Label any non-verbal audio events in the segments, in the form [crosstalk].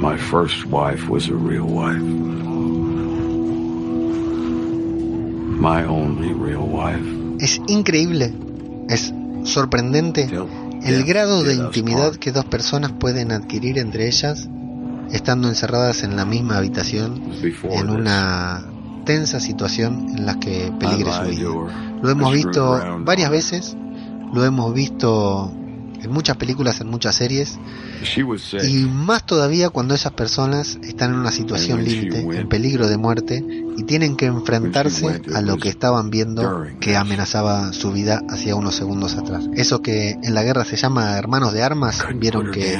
My first wife was a real wife. My only real wife. Es increíble, es sorprendente el grado de intimidad que dos personas pueden adquirir entre ellas estando encerradas en la misma habitación en una tensa situación en la que peligre su vida. Lo hemos visto varias veces, lo hemos visto en muchas películas, en muchas series, y más todavía cuando esas personas están en una situación límite, en peligro de muerte, y tienen que enfrentarse a lo que estaban viendo que amenazaba su vida hacía unos segundos atrás. Eso que en la guerra se llama hermanos de armas, vieron que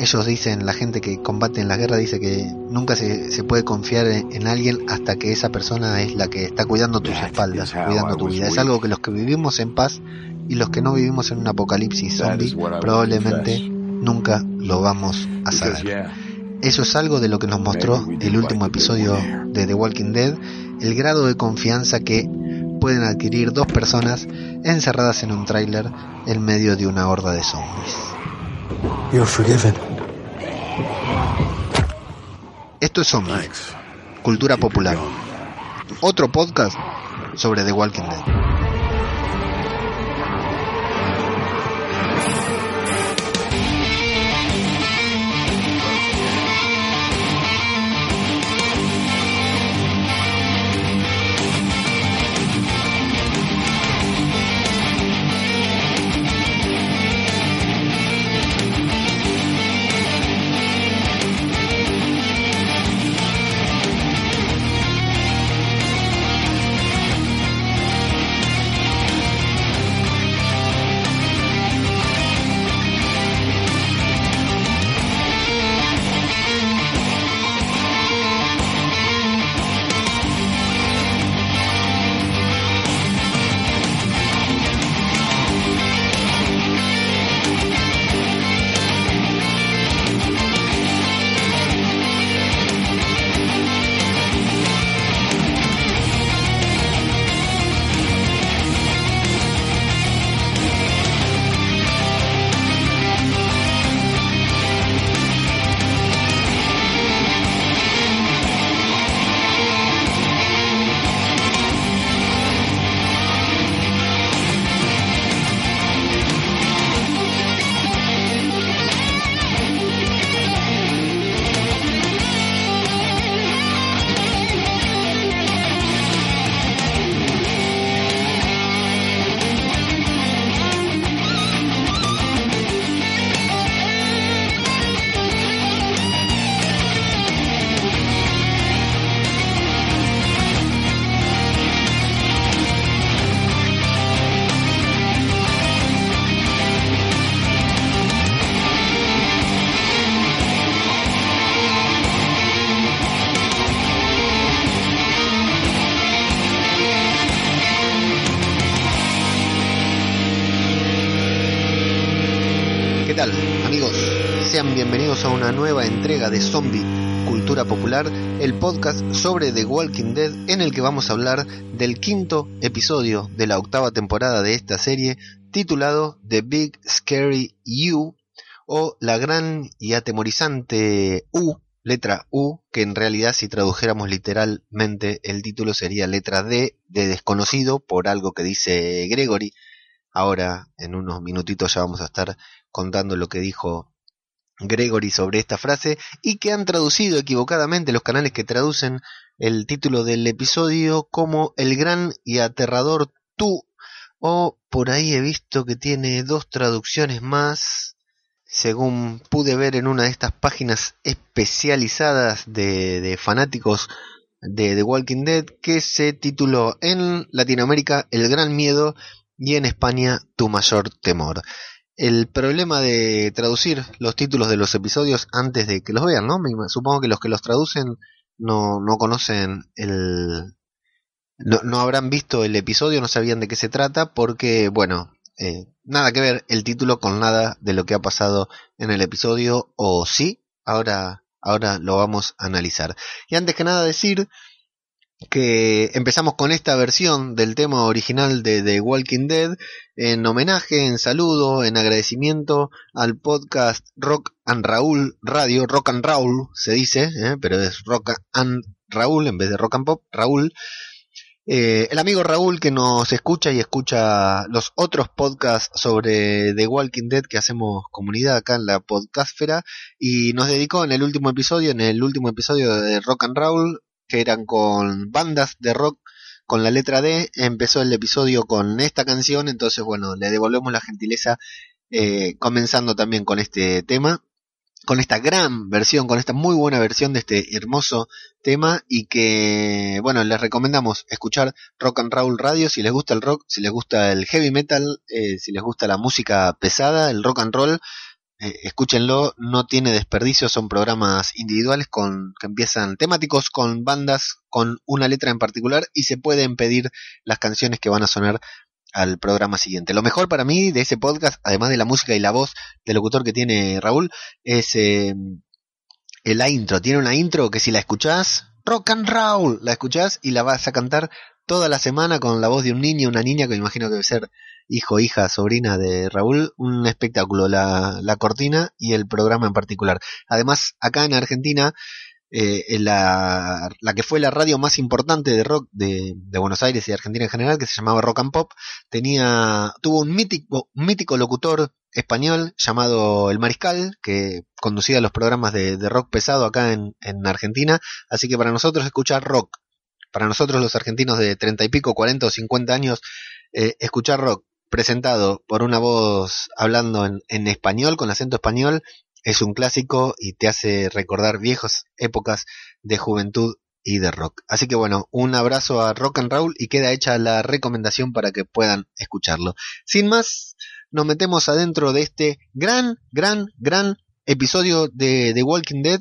ellos dicen, la gente que combate en la guerra dice que nunca se, se puede confiar en, alguien hasta que esa persona es la que está cuidando tus espaldas, cuidando tu vida. Es algo que los que vivimos en paz y los que no vivimos en un apocalipsis zombie probablemente nunca lo vamos a saber. Eso es algo de lo que nos mostró el último episodio de The Walking Dead, el grado de confianza que pueden adquirir dos personas encerradas en un tráiler en medio de una horda de zombies. You're forgiven. Esto es Zombies, cultura popular. Otro podcast sobre The Walking Dead. De Zombie Cultura Popular, el podcast sobre The Walking Dead en el que vamos a hablar del quinto episodio de la octava temporada de esta serie titulado The Big Scary U o la gran y atemorizante U, letra U, que en realidad si tradujéramos literalmente el título sería letra D de desconocido por algo que dice Gregory. Ahora en unos minutitos ya vamos a estar contando lo que dijo Gregory sobre esta frase y que han traducido equivocadamente los canales que traducen el título del episodio como El gran y aterrador tú. O por ahí he visto que tiene dos traducciones más según pude ver en una de estas páginas especializadas de, de fanáticos de The Walking Dead que se tituló en Latinoamérica El gran miedo y en España Tu mayor temor el problema de traducir los títulos de los episodios antes de que los vean, ¿no? supongo que los que los traducen no, no conocen el... No, no, habrán visto el episodio, no sabían de qué se trata, porque, bueno, eh, nada que ver el título con nada de lo que ha pasado en el episodio, o sí, ahora, ahora lo vamos a analizar. Y antes que nada decir que empezamos con esta versión del tema original de The Walking Dead en homenaje, en saludo, en agradecimiento al podcast Rock and Raúl Radio, Rock and Raúl se dice, ¿eh? pero es Rock and Raúl en vez de Rock and Pop, Raúl. Eh, el amigo Raúl que nos escucha y escucha los otros podcasts sobre The Walking Dead que hacemos comunidad acá en la podcastfera y nos dedicó en el último episodio, en el último episodio de Rock and Raúl, que eran con bandas de rock con la letra D, empezó el episodio con esta canción, entonces bueno, le devolvemos la gentileza eh, comenzando también con este tema, con esta gran versión, con esta muy buena versión de este hermoso tema y que bueno, les recomendamos escuchar Rock and Roll Radio si les gusta el rock, si les gusta el heavy metal, eh, si les gusta la música pesada, el rock and roll eh, escúchenlo, no tiene desperdicio, son programas individuales con que empiezan temáticos con bandas con una letra en particular y se pueden pedir las canciones que van a sonar al programa siguiente. Lo mejor para mí de ese podcast, además de la música y la voz del locutor que tiene Raúl, es eh, la intro. Tiene una intro que si la escuchás, rock and la escuchás y la vas a cantar toda la semana con la voz de un niño, una niña que me imagino que debe ser hijo, hija, sobrina de Raúl, un espectáculo, la, la cortina y el programa en particular. Además, acá en Argentina, eh, la, la, que fue la radio más importante de rock de, Buenos Aires y de Argentina en general, que se llamaba Rock and Pop, tenía, tuvo un mítico, mítico locutor español llamado El Mariscal, que conducía los programas de, de rock pesado acá en, en Argentina. Así que para nosotros escuchar rock para nosotros los argentinos de treinta y pico, cuarenta o cincuenta años, eh, escuchar rock presentado por una voz hablando en, en, español, con acento español, es un clásico y te hace recordar viejas épocas de juventud y de rock. Así que bueno, un abrazo a Rock and Roll y queda hecha la recomendación para que puedan escucharlo. Sin más, nos metemos adentro de este gran, gran, gran episodio de The Walking Dead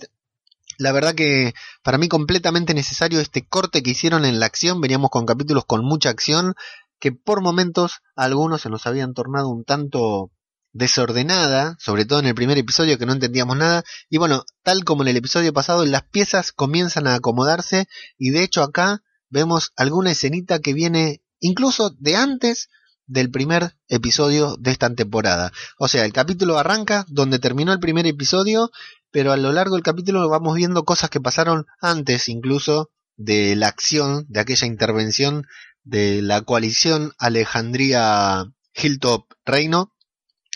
la verdad que para mí completamente necesario este corte que hicieron en la acción. Veníamos con capítulos con mucha acción que por momentos algunos se nos habían tornado un tanto desordenada, sobre todo en el primer episodio que no entendíamos nada. Y bueno, tal como en el episodio pasado, las piezas comienzan a acomodarse y de hecho acá vemos alguna escenita que viene incluso de antes del primer episodio de esta temporada. O sea, el capítulo arranca donde terminó el primer episodio pero a lo largo del capítulo vamos viendo cosas que pasaron antes incluso de la acción, de aquella intervención de la coalición Alejandría Hilltop Reino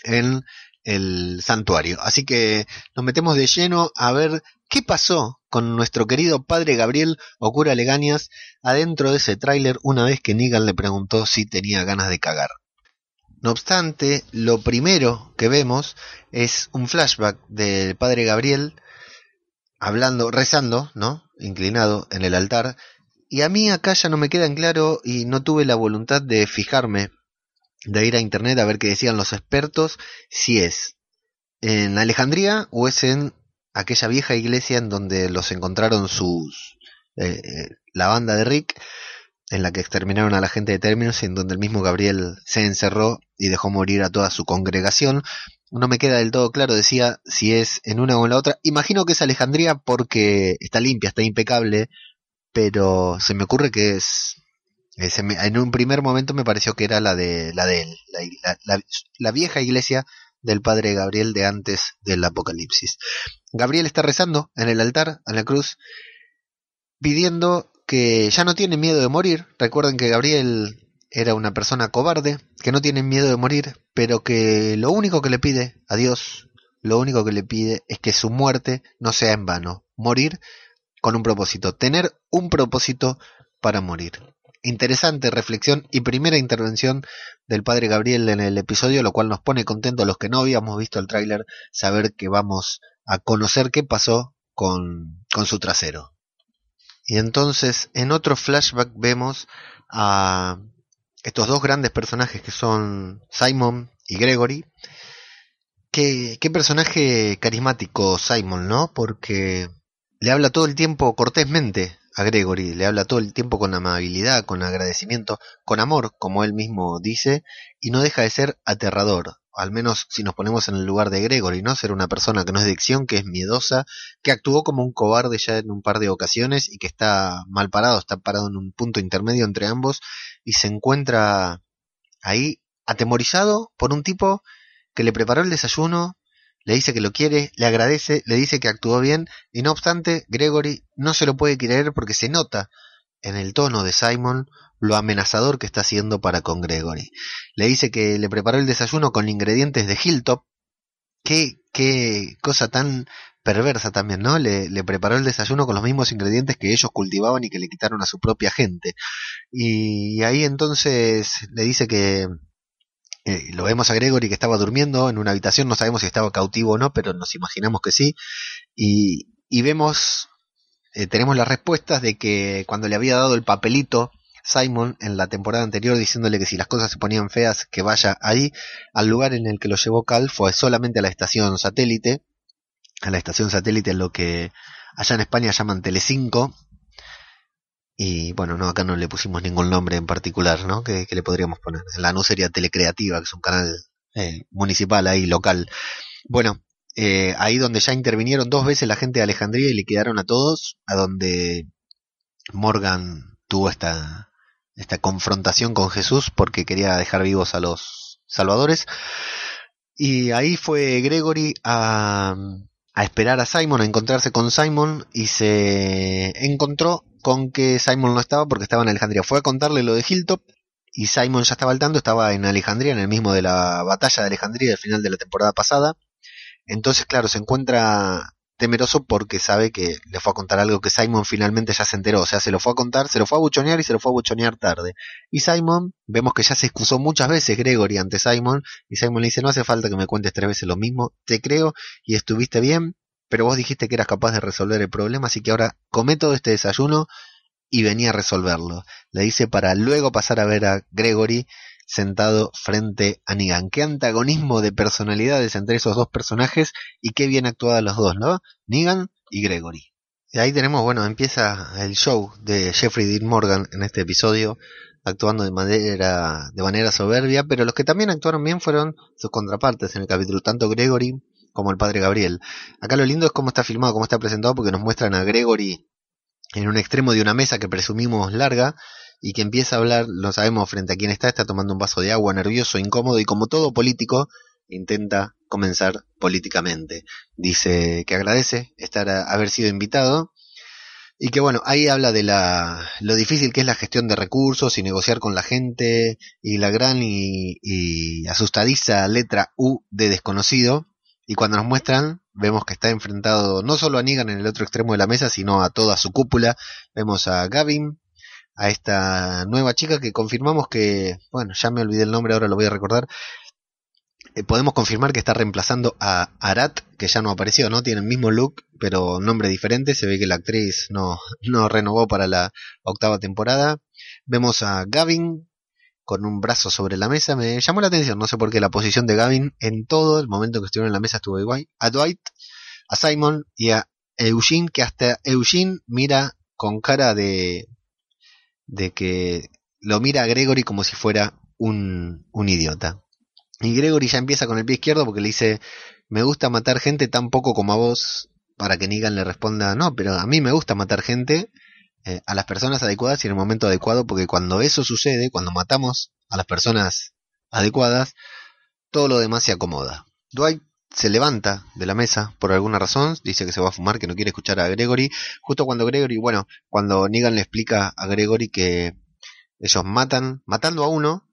en el santuario. Así que nos metemos de lleno a ver qué pasó con nuestro querido padre Gabriel Ocura Legañas adentro de ese tráiler una vez que Negan le preguntó si tenía ganas de cagar. No obstante, lo primero que vemos es un flashback del padre Gabriel hablando, rezando, ¿no? Inclinado en el altar. Y a mí acá ya no me queda en claro y no tuve la voluntad de fijarme, de ir a internet a ver qué decían los expertos, si es en Alejandría o es en aquella vieja iglesia en donde los encontraron sus eh, eh la banda de Rick en la que exterminaron a la gente de términos y en donde el mismo Gabriel se encerró y dejó morir a toda su congregación. No me queda del todo claro, decía, si es en una o en la otra. Imagino que es Alejandría porque está limpia, está impecable, pero se me ocurre que es... en un primer momento me pareció que era la de, la de él, la, la vieja iglesia del padre Gabriel de antes del apocalipsis. Gabriel está rezando en el altar, a la cruz, pidiendo que ya no tiene miedo de morir. Recuerden que Gabriel era una persona cobarde, que no tiene miedo de morir, pero que lo único que le pide a Dios, lo único que le pide es que su muerte no sea en vano, morir con un propósito, tener un propósito para morir. Interesante reflexión y primera intervención del padre Gabriel en el episodio, lo cual nos pone contentos los que no habíamos visto el tráiler, saber que vamos a conocer qué pasó con, con su trasero. Y entonces en otro flashback vemos a estos dos grandes personajes que son Simon y Gregory. Qué, qué personaje carismático Simon, ¿no? Porque le habla todo el tiempo cortésmente a Gregory, le habla todo el tiempo con amabilidad, con agradecimiento, con amor, como él mismo dice, y no deja de ser aterrador. al menos si nos ponemos en el lugar de Gregory, ¿no? Ser una persona que no es de acción, que es miedosa, que actuó como un cobarde ya en un par de ocasiones y que está mal parado, está parado en un punto intermedio entre ambos y se encuentra ahí atemorizado por un tipo que le preparó el desayuno, le dice que lo quiere, le agradece, le dice que actuó bien y no obstante Gregory no se lo puede creer porque se nota en el tono de Simon lo amenazador que está haciendo para con Gregory. Le dice que le preparó el desayuno con ingredientes de Hilltop. Qué, qué cosa tan perversa también, ¿no? Le, le, preparó el desayuno con los mismos ingredientes que ellos cultivaban y que le quitaron a su propia gente. Y ahí entonces le dice que eh, lo vemos a Gregory que estaba durmiendo en una habitación, no sabemos si estaba cautivo o no, pero nos imaginamos que sí. Y, y vemos, eh, tenemos las respuestas de que cuando le había dado el papelito Simon en la temporada anterior diciéndole que si las cosas se ponían feas que vaya ahí al lugar en el que lo llevó Cal fue solamente a la estación satélite a la estación satélite en lo que allá en España llaman Telecinco y bueno no acá no le pusimos ningún nombre en particular no que, le podríamos poner. La no sería Telecreativa que es un canal eh, municipal ahí local. Bueno eh, ahí donde ya intervinieron dos veces la gente de Alejandría y le quedaron a todos a donde Morgan tuvo esta esta confrontación con Jesús porque quería dejar vivos a los salvadores. Y ahí fue Gregory a, a esperar a Simon, a encontrarse con Simon y se encontró con que Simon no estaba porque estaba en Alejandría. Fue a contarle lo de Hilltop y Simon ya estaba al tanto, estaba en Alejandría, en el mismo de la batalla de Alejandría del final de la temporada pasada. Entonces, claro, se encuentra temeroso porque sabe que le fue a contar algo que Simon finalmente ya se enteró, o sea, se lo fue a contar, se lo fue a buchonear y se lo fue a buchonear tarde. Y Simon, vemos que ya se excusó muchas veces Gregory ante Simon, y Simon le dice, no hace falta que me cuentes tres veces lo mismo, te creo y estuviste bien, pero vos dijiste que eras capaz de resolver el problema, así que ahora come todo este desayuno y venía a resolverlo. Le dice para luego pasar a ver a Gregory sentado frente a Negan. Qué antagonismo de personalidades entre esos dos personajes y qué bien actuadas los dos, ¿no? Negan y Gregory. Y ahí tenemos, bueno, empieza el show de Jeffrey Dean Morgan en este episodio, actuando de manera, de manera soberbia, pero los que también actuaron bien fueron sus contrapartes en el capítulo, tanto Gregory como el padre Gabriel. Acá lo lindo es cómo está filmado, cómo está presentado, porque nos muestran a Gregory en un extremo de una mesa que presumimos larga, y que empieza a hablar, lo sabemos frente a quien está, está tomando un vaso de agua, nervioso, incómodo y como todo político, intenta comenzar políticamente. Dice que agradece estar a, haber sido invitado y que bueno, ahí habla de la, lo difícil que es la gestión de recursos y negociar con la gente y la gran y, y asustadiza letra U de desconocido. Y cuando nos muestran, vemos que está enfrentado no solo a Negan en el otro extremo de la mesa, sino a toda su cúpula. Vemos a Gavin, a esta nueva chica que confirmamos que, bueno, ya me olvidé el nombre, ahora lo voy a recordar. Eh, podemos confirmar que está reemplazando a Arat, que ya no apareció, ¿no? Tiene el mismo look, pero nombre diferente. Se ve que la actriz no, no renovó para la octava temporada. Vemos a Gavin con un brazo sobre la mesa. Me llamó la atención, no sé por qué la posición de Gavin en todo el momento que estuvieron en la mesa estuvo igual. A Dwight, a Simon y a Eugene, que hasta Eugene mira con cara de, de que lo mira a Gregory como si fuera un, un idiota. Y Gregory ya empieza con el pie izquierdo porque le dice, me gusta matar gente tan poco como a vos, para que Negan le responda, no, pero a mí me gusta matar gente eh, a las personas adecuadas y en el momento adecuado, porque cuando eso sucede, cuando matamos a las personas adecuadas, todo lo demás se acomoda. Dwight se levanta de la mesa por alguna razón, dice que se va a fumar, que no quiere escuchar a Gregory, justo cuando Gregory, bueno, cuando Negan le explica a Gregory que ellos matan, matando a uno,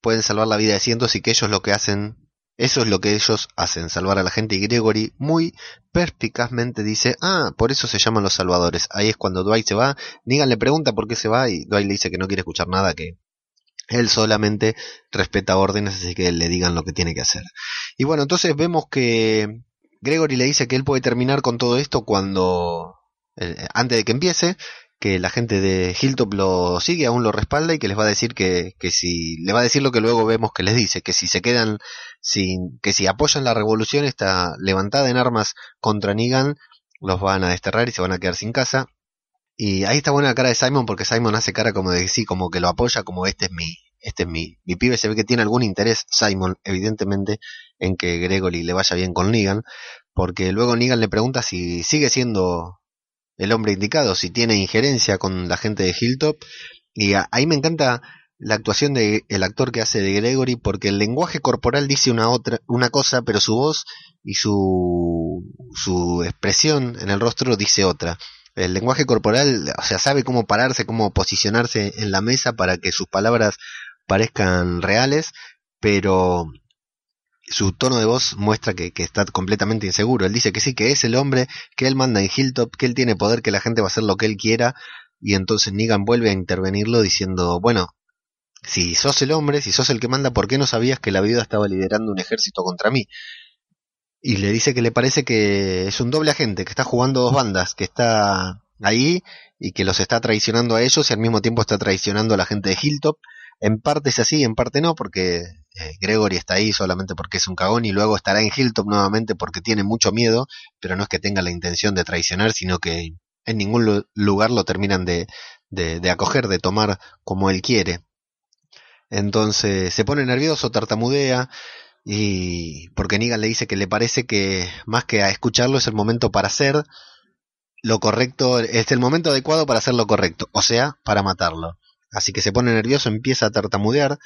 pueden salvar la vida de cientos y que ellos lo que hacen, eso es lo que ellos hacen, salvar a la gente y Gregory muy perspicazmente dice, ah, por eso se llaman los salvadores. Ahí es cuando Dwight se va, Negan le pregunta por qué se va y Dwight le dice que no quiere escuchar nada, que él solamente respeta órdenes, así que le digan lo que tiene que hacer. Y bueno, entonces vemos que Gregory le dice que él puede terminar con todo esto cuando, eh, antes de que empiece, que la gente de Hilltop lo sigue, aún lo respalda y que les va a decir que, que si, le va a decir lo que luego vemos que les dice, que si se quedan sin, que si apoyan la revolución está levantada en armas contra Negan, los van a desterrar y se van a quedar sin casa. Y ahí está buena la cara de Simon porque Simon hace cara como de sí, como que lo apoya, como este es mi, este es mi, mi pibe, se ve que tiene algún interés, Simon, evidentemente, en que Gregory le vaya bien con Negan, porque luego Negan le pregunta si sigue siendo el hombre indicado, si tiene injerencia con la gente de Hilltop, y ahí me encanta la actuación del el actor que hace de Gregory, porque el lenguaje corporal dice una otra, una cosa, pero su voz y su, su expresión en el rostro dice otra. El lenguaje corporal, o sea, sabe cómo pararse, cómo posicionarse en la mesa para que sus palabras parezcan reales, pero su tono de voz muestra que, está completamente inseguro. Él dice que sí, que es el hombre, que él manda en Hilltop, que él tiene poder, que la gente va a hacer lo que él quiera, y entonces Negan vuelve a intervenirlo diciendo, bueno, si sos el hombre, si sos el que manda, ¿por qué no sabías que la viuda estaba liderando un ejército contra mí? y le dice que le parece que es un doble agente, que está jugando dos bandas, que está ahí y que los está traicionando a ellos y al mismo tiempo está traicionando a la gente de Hilltop. En parte es así, en parte no, porque eh, Gregory está ahí solamente porque es un cagón y luego estará en Hilltop nuevamente porque tiene mucho miedo, pero no es que tenga la intención de traicionar, sino que en ningún lugar lo terminan de, de, acoger, de tomar como él quiere. Entonces se pone nervioso, tartamudea, y porque Negan le dice que le parece que más que a escucharlo es el momento para hacer lo correcto, es el momento adecuado para hacer lo correcto, o sea, para matarlo. Así que se pone nervioso, empieza a tartamudear,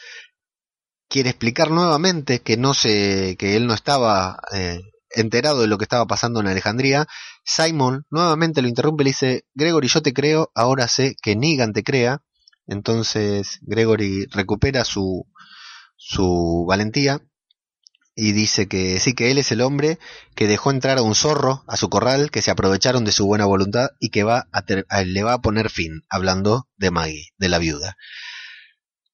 quiere explicar nuevamente que no se, que él no estaba eh, enterado de lo que estaba pasando en Alejandría. Simon nuevamente lo interrumpe y le dice, Gregory, yo te creo, ahora sé que Negan te crea. Entonces Gregory recupera su, su valentía y dice que sí, que él es el hombre que dejó entrar a un zorro a su corral, que se aprovecharon de su buena voluntad y que va a le va a poner fin, hablando de Maggie, de la viuda.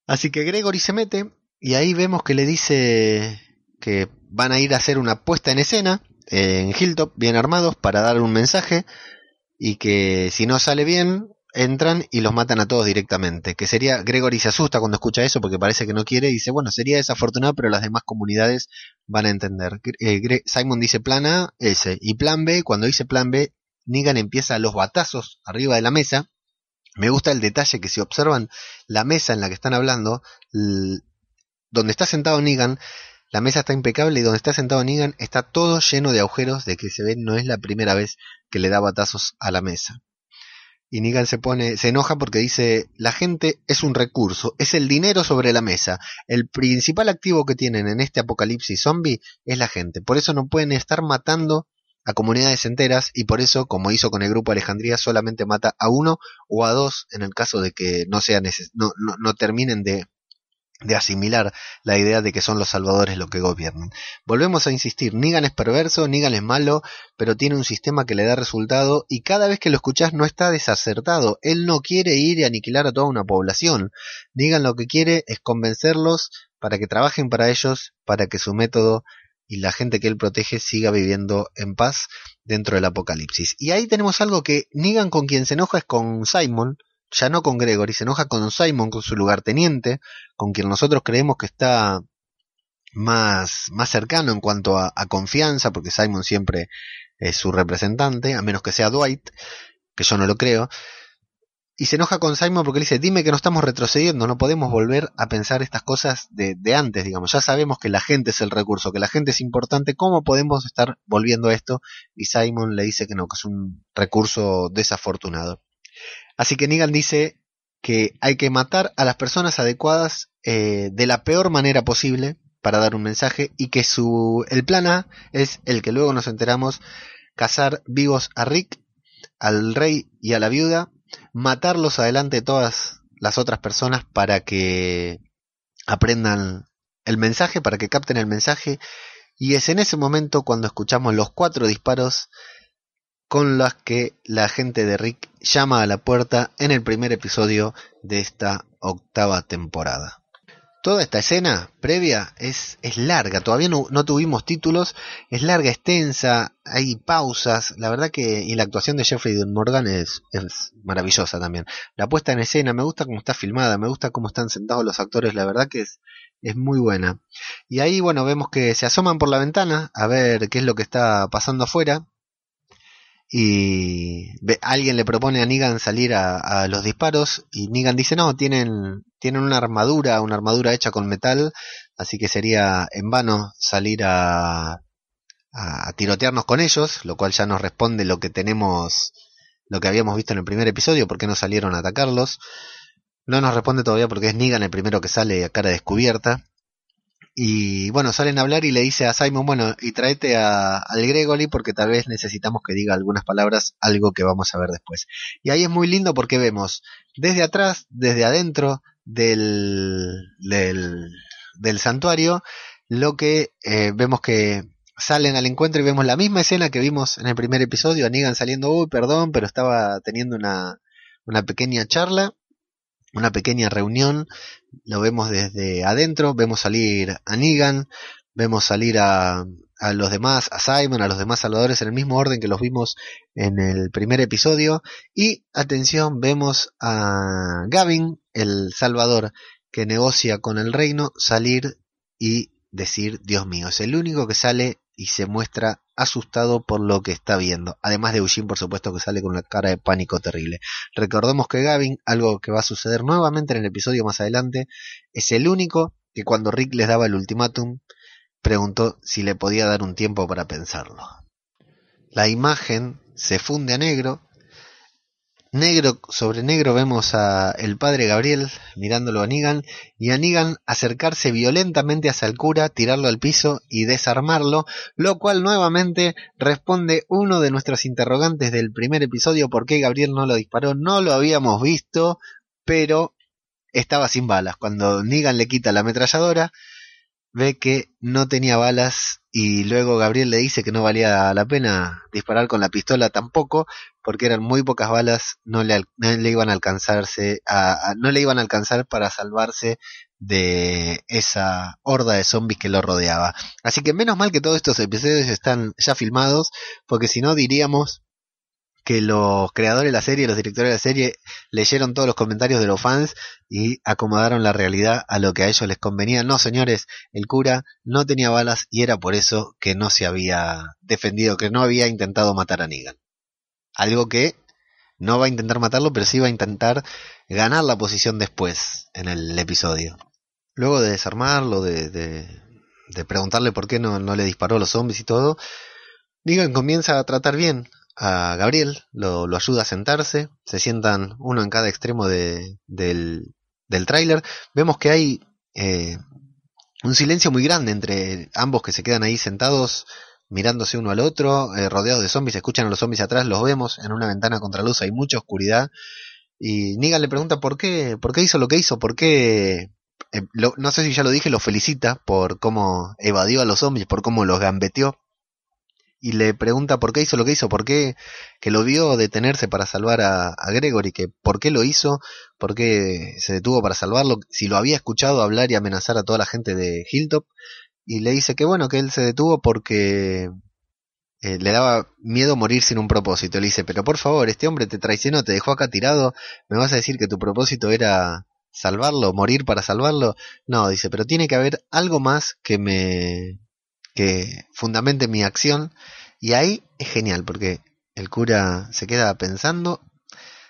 Así que Gregory se mete y ahí vemos que le dice que van a ir a hacer una puesta en escena en Hilltop, bien armados, para dar un mensaje y que si no sale bien, entran y los matan a todos directamente. Que sería, Gregory se asusta cuando escucha eso porque parece que no quiere y dice, bueno, sería desafortunado, pero las demás comunidades van a entender. Eh, Simon dice plan A, ese. Y plan B, cuando dice plan B, Negan empieza los batazos arriba de la mesa. Me gusta el detalle que si observan la mesa en la que están hablando, donde está sentado Negan, la mesa está impecable y donde está sentado Negan está todo lleno de agujeros de que se ve no es la primera vez que le da batazos a la mesa. Y Negan se pone, se enoja porque dice, la gente es un recurso, es el dinero sobre la mesa. El principal activo que tienen en este apocalipsis zombie es la gente. Por eso no pueden estar matando a comunidades enteras y por eso, como hizo con el grupo Alejandría, solamente mata a uno o a dos en el caso de que no, sea no, no, no terminen de de asimilar la idea de que son los salvadores los que gobiernan. Volvemos a insistir, Negan es perverso, Negan es malo, pero tiene un sistema que le da resultado y cada vez que lo escuchás no está desacertado. Él no quiere ir y aniquilar a toda una población. Negan lo que quiere es convencerlos para que trabajen para ellos, para que su método y la gente que él protege siga viviendo en paz dentro del apocalipsis. Y ahí tenemos algo que Negan con quien se enoja es con Simon, ya no con Gregory, se enoja con Simon, con su lugarteniente, con quien nosotros creemos que está más, más cercano en cuanto a, confianza, porque Simon siempre es su representante, a menos que sea Dwight, que yo no lo creo. Y se enoja con Simon porque le dice, dime que no estamos retrocediendo, no podemos volver a pensar estas cosas de, de antes, digamos, ya sabemos que la gente es el recurso, que la gente es importante, ¿cómo podemos estar volviendo a esto? Y Simon le dice que no, que es un recurso desafortunado. Así que Negan dice que hay que matar a las personas adecuadas eh, de la peor manera posible para dar un mensaje y que su el plan A es el que luego nos enteramos cazar vivos a Rick, al rey y a la viuda, matarlos adelante de todas las otras personas para que aprendan el mensaje, para que capten el mensaje. Y es en ese momento cuando escuchamos los cuatro disparos con las que la gente de Rick llama a la puerta en el primer episodio de esta octava temporada. Toda esta escena previa es, es larga, todavía no, tuvimos títulos, es larga, extensa, hay pausas, la verdad que y la actuación de Jeffrey Morgan es, es maravillosa también. La puesta en escena, me gusta cómo está filmada, me gusta cómo están sentados los actores, la verdad que es, es muy buena. Y ahí, bueno, vemos que se asoman por la ventana a ver qué es lo que está pasando afuera y alguien le propone a Negan salir a, los disparos y Negan dice no, tienen, tienen una armadura, una armadura hecha con metal, así que sería en vano salir a, a tirotearnos con ellos, lo cual ya nos responde lo que tenemos, lo que habíamos visto en el primer episodio, por qué no salieron a atacarlos. No nos responde todavía porque es Negan el primero que sale a cara descubierta. Y bueno, salen a hablar y le dice a Simon, bueno, y tráete a, al Gregory porque tal vez necesitamos que diga algunas palabras, algo que vamos a ver después. Y ahí es muy lindo porque vemos desde atrás, desde adentro del, del, del santuario, lo que eh, vemos que salen al encuentro y vemos la misma escena que vimos en el primer episodio, a saliendo, uy, perdón, pero estaba teniendo una, una pequeña charla una pequeña reunión, lo vemos desde adentro, vemos salir a Negan, vemos salir a, a los demás, a Simon, a los demás salvadores en el mismo orden que los vimos en el primer episodio. Y atención, vemos a Gavin, el salvador que negocia con el reino, salir y decir, Dios mío, es el único que sale y se muestra asustado por lo que está viendo. Además de Eugene, por supuesto, que sale con una cara de pánico terrible. Recordemos que Gavin, algo que va a suceder nuevamente en el episodio más adelante, es el único que cuando Rick les daba el ultimátum, preguntó si le podía dar un tiempo para pensarlo. La imagen se funde a negro Negro sobre negro vemos a el padre Gabriel mirándolo a Negan y a Negan acercarse violentamente hacia el cura, tirarlo al piso y desarmarlo, lo cual nuevamente responde uno de nuestros interrogantes del primer episodio, ¿por qué Gabriel no lo disparó? No lo habíamos visto, pero estaba sin balas. Cuando Negan le quita la ametralladora, ve que no tenía balas y luego Gabriel le dice que no valía la pena disparar con la pistola tampoco porque eran muy pocas balas no le, iban a alcanzarse no le iban a alcanzar para salvarse de esa horda de zombies que lo rodeaba así que menos mal que todos estos episodios están ya filmados porque si no diríamos que los creadores de la serie, los directores de la serie, leyeron todos los comentarios de los fans y acomodaron la realidad a lo que a ellos les convenía. No, señores, el cura no tenía balas y era por eso que no se había defendido, que no había intentado matar a Negan. Algo que no va a intentar matarlo, pero sí va a intentar ganar la posición después en el episodio. Luego de desarmarlo, de, de, preguntarle por qué no, le disparó a los zombies y todo, Negan comienza a tratar bien a Gabriel, lo, ayuda a sentarse, se sientan uno en cada extremo de, del, del tráiler. Vemos que hay eh, un silencio muy grande entre ambos que se quedan ahí sentados mirándose uno al otro, eh, rodeados de zombies, escuchan a los zombies atrás, los vemos en una ventana contra luz, hay mucha oscuridad. Y Negan le pregunta por qué, por qué hizo lo que hizo, por qué, eh, no sé si ya lo dije, lo felicita por cómo evadió a los zombies, por cómo los gambeteó y le pregunta por qué hizo lo que hizo, por qué que lo vio detenerse para salvar a, a, Gregory, que por qué lo hizo, por qué se detuvo para salvarlo, si lo había escuchado hablar y amenazar a toda la gente de Hilltop, y le dice que bueno, que él se detuvo porque eh, le daba miedo morir sin un propósito. Le dice, pero por favor, este hombre te traicionó, te dejó acá tirado, ¿me vas a decir que tu propósito era salvarlo, morir para salvarlo? No, dice, pero tiene que haber algo más que me que fundamente mi acción. Y ahí es genial porque el cura se queda pensando,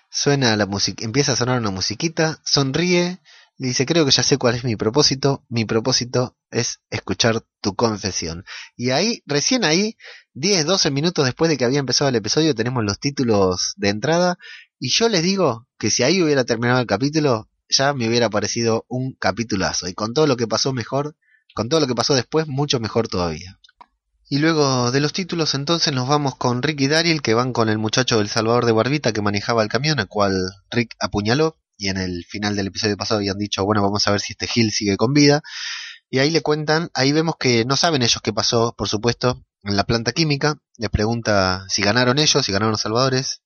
suena la música, empieza a sonar una musiquita, sonríe, dice, creo que ya sé cuál es mi propósito, mi propósito es escuchar tu confesión. Y ahí, recién ahí, 10, 12 minutos después de que había empezado el episodio, tenemos los títulos de entrada, y yo les digo que si ahí hubiera terminado el capítulo, ya me hubiera parecido un capitulazo, y con todo lo que pasó mejor, con todo lo que pasó después, mucho mejor todavía. Y luego de los títulos entonces nos vamos con Rick y Daryl que van con el muchacho del Salvador de Barbita que manejaba el camión, al cual Rick apuñaló y en el final del episodio pasado habían dicho, bueno, vamos a ver si este Gil sigue con vida. Y ahí le cuentan, ahí vemos que no saben ellos qué pasó, por supuesto, en la planta química. Le pregunta si ganaron ellos, si ganaron los salvadores.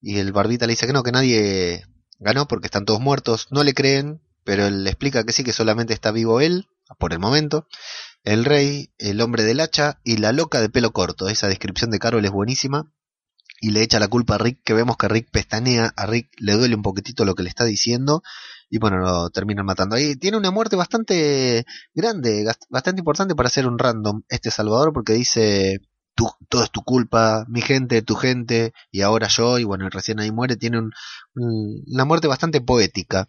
Y el Barbita le dice que no, que nadie ganó porque están todos muertos. No le creen, pero él le explica que sí, que solamente está vivo él por el momento. El rey, el hombre del hacha y la loca de pelo corto. Esa descripción de Carol es buenísima. Y le echa la culpa a Rick, que vemos que Rick pestanea, a Rick le duele un poquitito lo que le está diciendo. Y bueno, lo terminan matando ahí. Tiene una muerte bastante grande, bastante importante para ser un random este Salvador, porque dice todo es tu culpa, mi gente, tu gente, y ahora yo, y bueno, recién ahí muere, tiene una muerte bastante poética.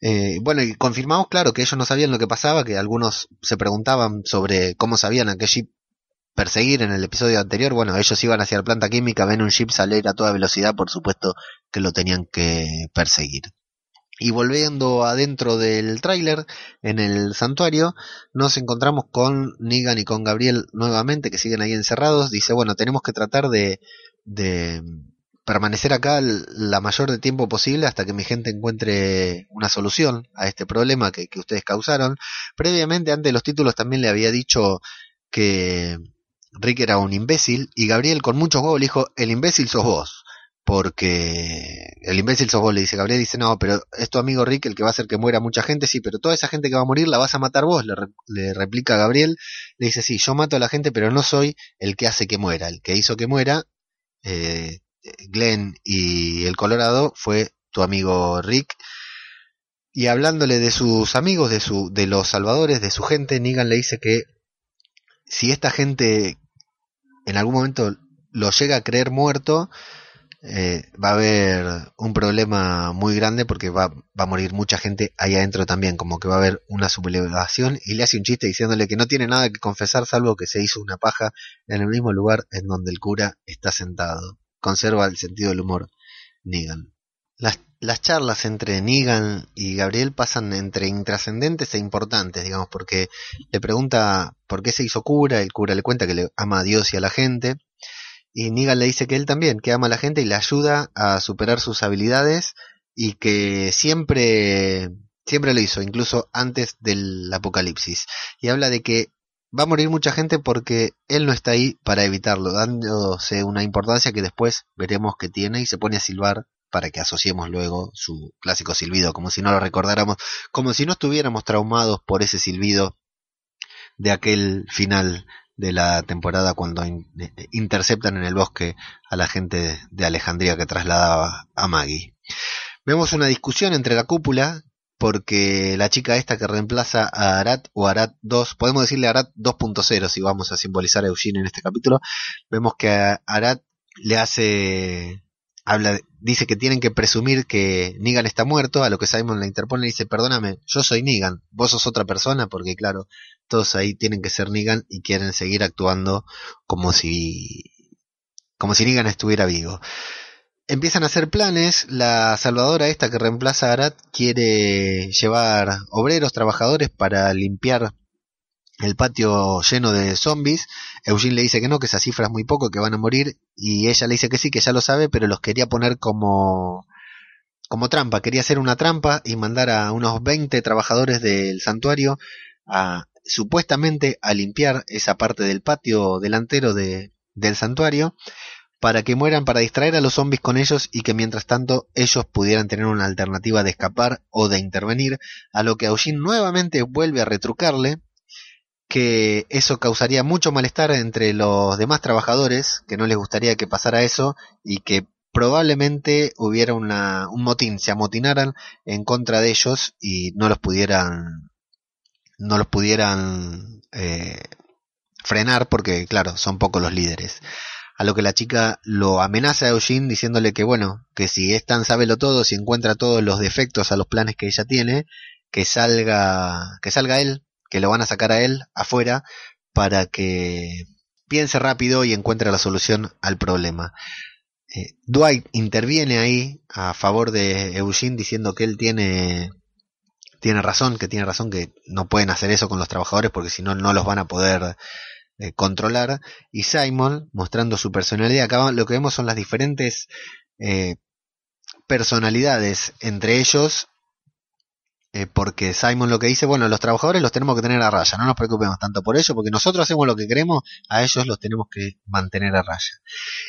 Eh, bueno, y confirmamos, claro, que ellos no sabían lo que pasaba, que algunos se preguntaban sobre cómo sabían a qué perseguir en el episodio anterior. Bueno, ellos iban hacia la planta química, ven un ship salir a toda velocidad, por supuesto que lo tenían que perseguir. Y volviendo adentro del tráiler, en el santuario, nos encontramos con Negan y con Gabriel nuevamente, que siguen ahí encerrados. Dice, bueno, tenemos que tratar de, de permanecer acá la mayor de tiempo posible hasta que mi gente encuentre una solución a este problema que, que ustedes causaron. Previamente, antes de los títulos, también le había dicho que Rick era un imbécil y Gabriel con muchos huevos le dijo, el imbécil sos vos porque el imbécil sos vos, le dice Gabriel, dice, no, pero es tu amigo Rick el que va a hacer que muera mucha gente, sí, pero toda esa gente que va a morir la vas a matar vos, le, replica Gabriel, le dice, sí, yo mato a la gente, pero no soy el que hace que muera, el que hizo que muera, eh, Glenn y el Colorado fue tu amigo Rick, y hablándole de sus amigos, de, su, de los salvadores, de su gente, Negan le dice que si esta gente en algún momento lo llega a creer muerto, eh, va a haber un problema muy grande porque va, a morir mucha gente ahí adentro también, como que va a haber una sublevación y le hace un chiste diciéndole que no tiene nada que confesar salvo que se hizo una paja en el mismo lugar en donde el cura está sentado. Conserva el sentido del humor Negan. Las charlas entre Negan y Gabriel pasan entre intrascendentes e importantes, digamos, porque le pregunta por qué se hizo cura, el cura le cuenta que le ama a Dios y a la gente, y Negan le dice que él también, que ama a la gente y le ayuda a superar sus habilidades y que siempre, siempre lo hizo, incluso antes del apocalipsis. Y habla de que va a morir mucha gente porque él no está ahí para evitarlo, dándose una importancia que después veremos que tiene y se pone a silbar para que asociemos luego su clásico silbido, como si no lo recordáramos, como si no estuviéramos traumados por ese silbido de aquel final de la temporada cuando eh, interceptan en el bosque a la gente de Alejandría que trasladaba a Maggie. Vemos una discusión entre la cúpula porque la chica esta que reemplaza a Arat o Arat 2, podemos decirle Arat 2.0 si vamos a simbolizar a Eugene en este capítulo, vemos que Arat le hace dice que tienen que presumir que Negan está muerto, a lo que Simon la interpone y dice, "Perdóname, yo soy Negan, vos sos otra persona", porque claro, todos ahí tienen que ser Negan y quieren seguir actuando como si como si Negan estuviera vivo. Empiezan a hacer planes, la salvadora esta que reemplaza a Arat quiere llevar obreros, trabajadores para limpiar el patio lleno de zombies. Eugene le dice que no, que esa cifra es muy poco, que van a morir. Y ella le dice que sí, que ya lo sabe, pero los quería poner como, como trampa. Quería hacer una trampa y mandar a unos 20 trabajadores del santuario a supuestamente a limpiar esa parte del patio delantero de, del santuario para que mueran para distraer a los zombies con ellos y que mientras tanto ellos pudieran tener una alternativa de escapar o de intervenir, a lo que Eugene nuevamente vuelve a retrucarle que eso causaría mucho malestar entre los demás trabajadores, que no les gustaría que pasara eso y que probablemente hubiera una, un motín, se amotinaran en contra de ellos y no los pudieran no los pudieran eh, frenar porque claro son pocos los líderes. A lo que la chica lo amenaza a Eugene diciéndole que bueno que si es tan sábelo todo si encuentra todos los defectos a los planes que ella tiene que salga que salga él que lo van a sacar a él afuera para que piense rápido y encuentre la solución al problema. Eh, Dwight interviene ahí a favor de Eugene diciendo que él tiene tiene razón, que tiene razón que no pueden hacer eso con los trabajadores porque si no no los van a poder eh, controlar y Simon mostrando su personalidad acá lo que vemos son las diferentes eh, personalidades entre ellos eh, porque Simon lo que dice, bueno, los trabajadores los tenemos que tener a raya, no nos preocupemos tanto por ello, porque nosotros hacemos lo que queremos, a ellos los tenemos que mantener a raya.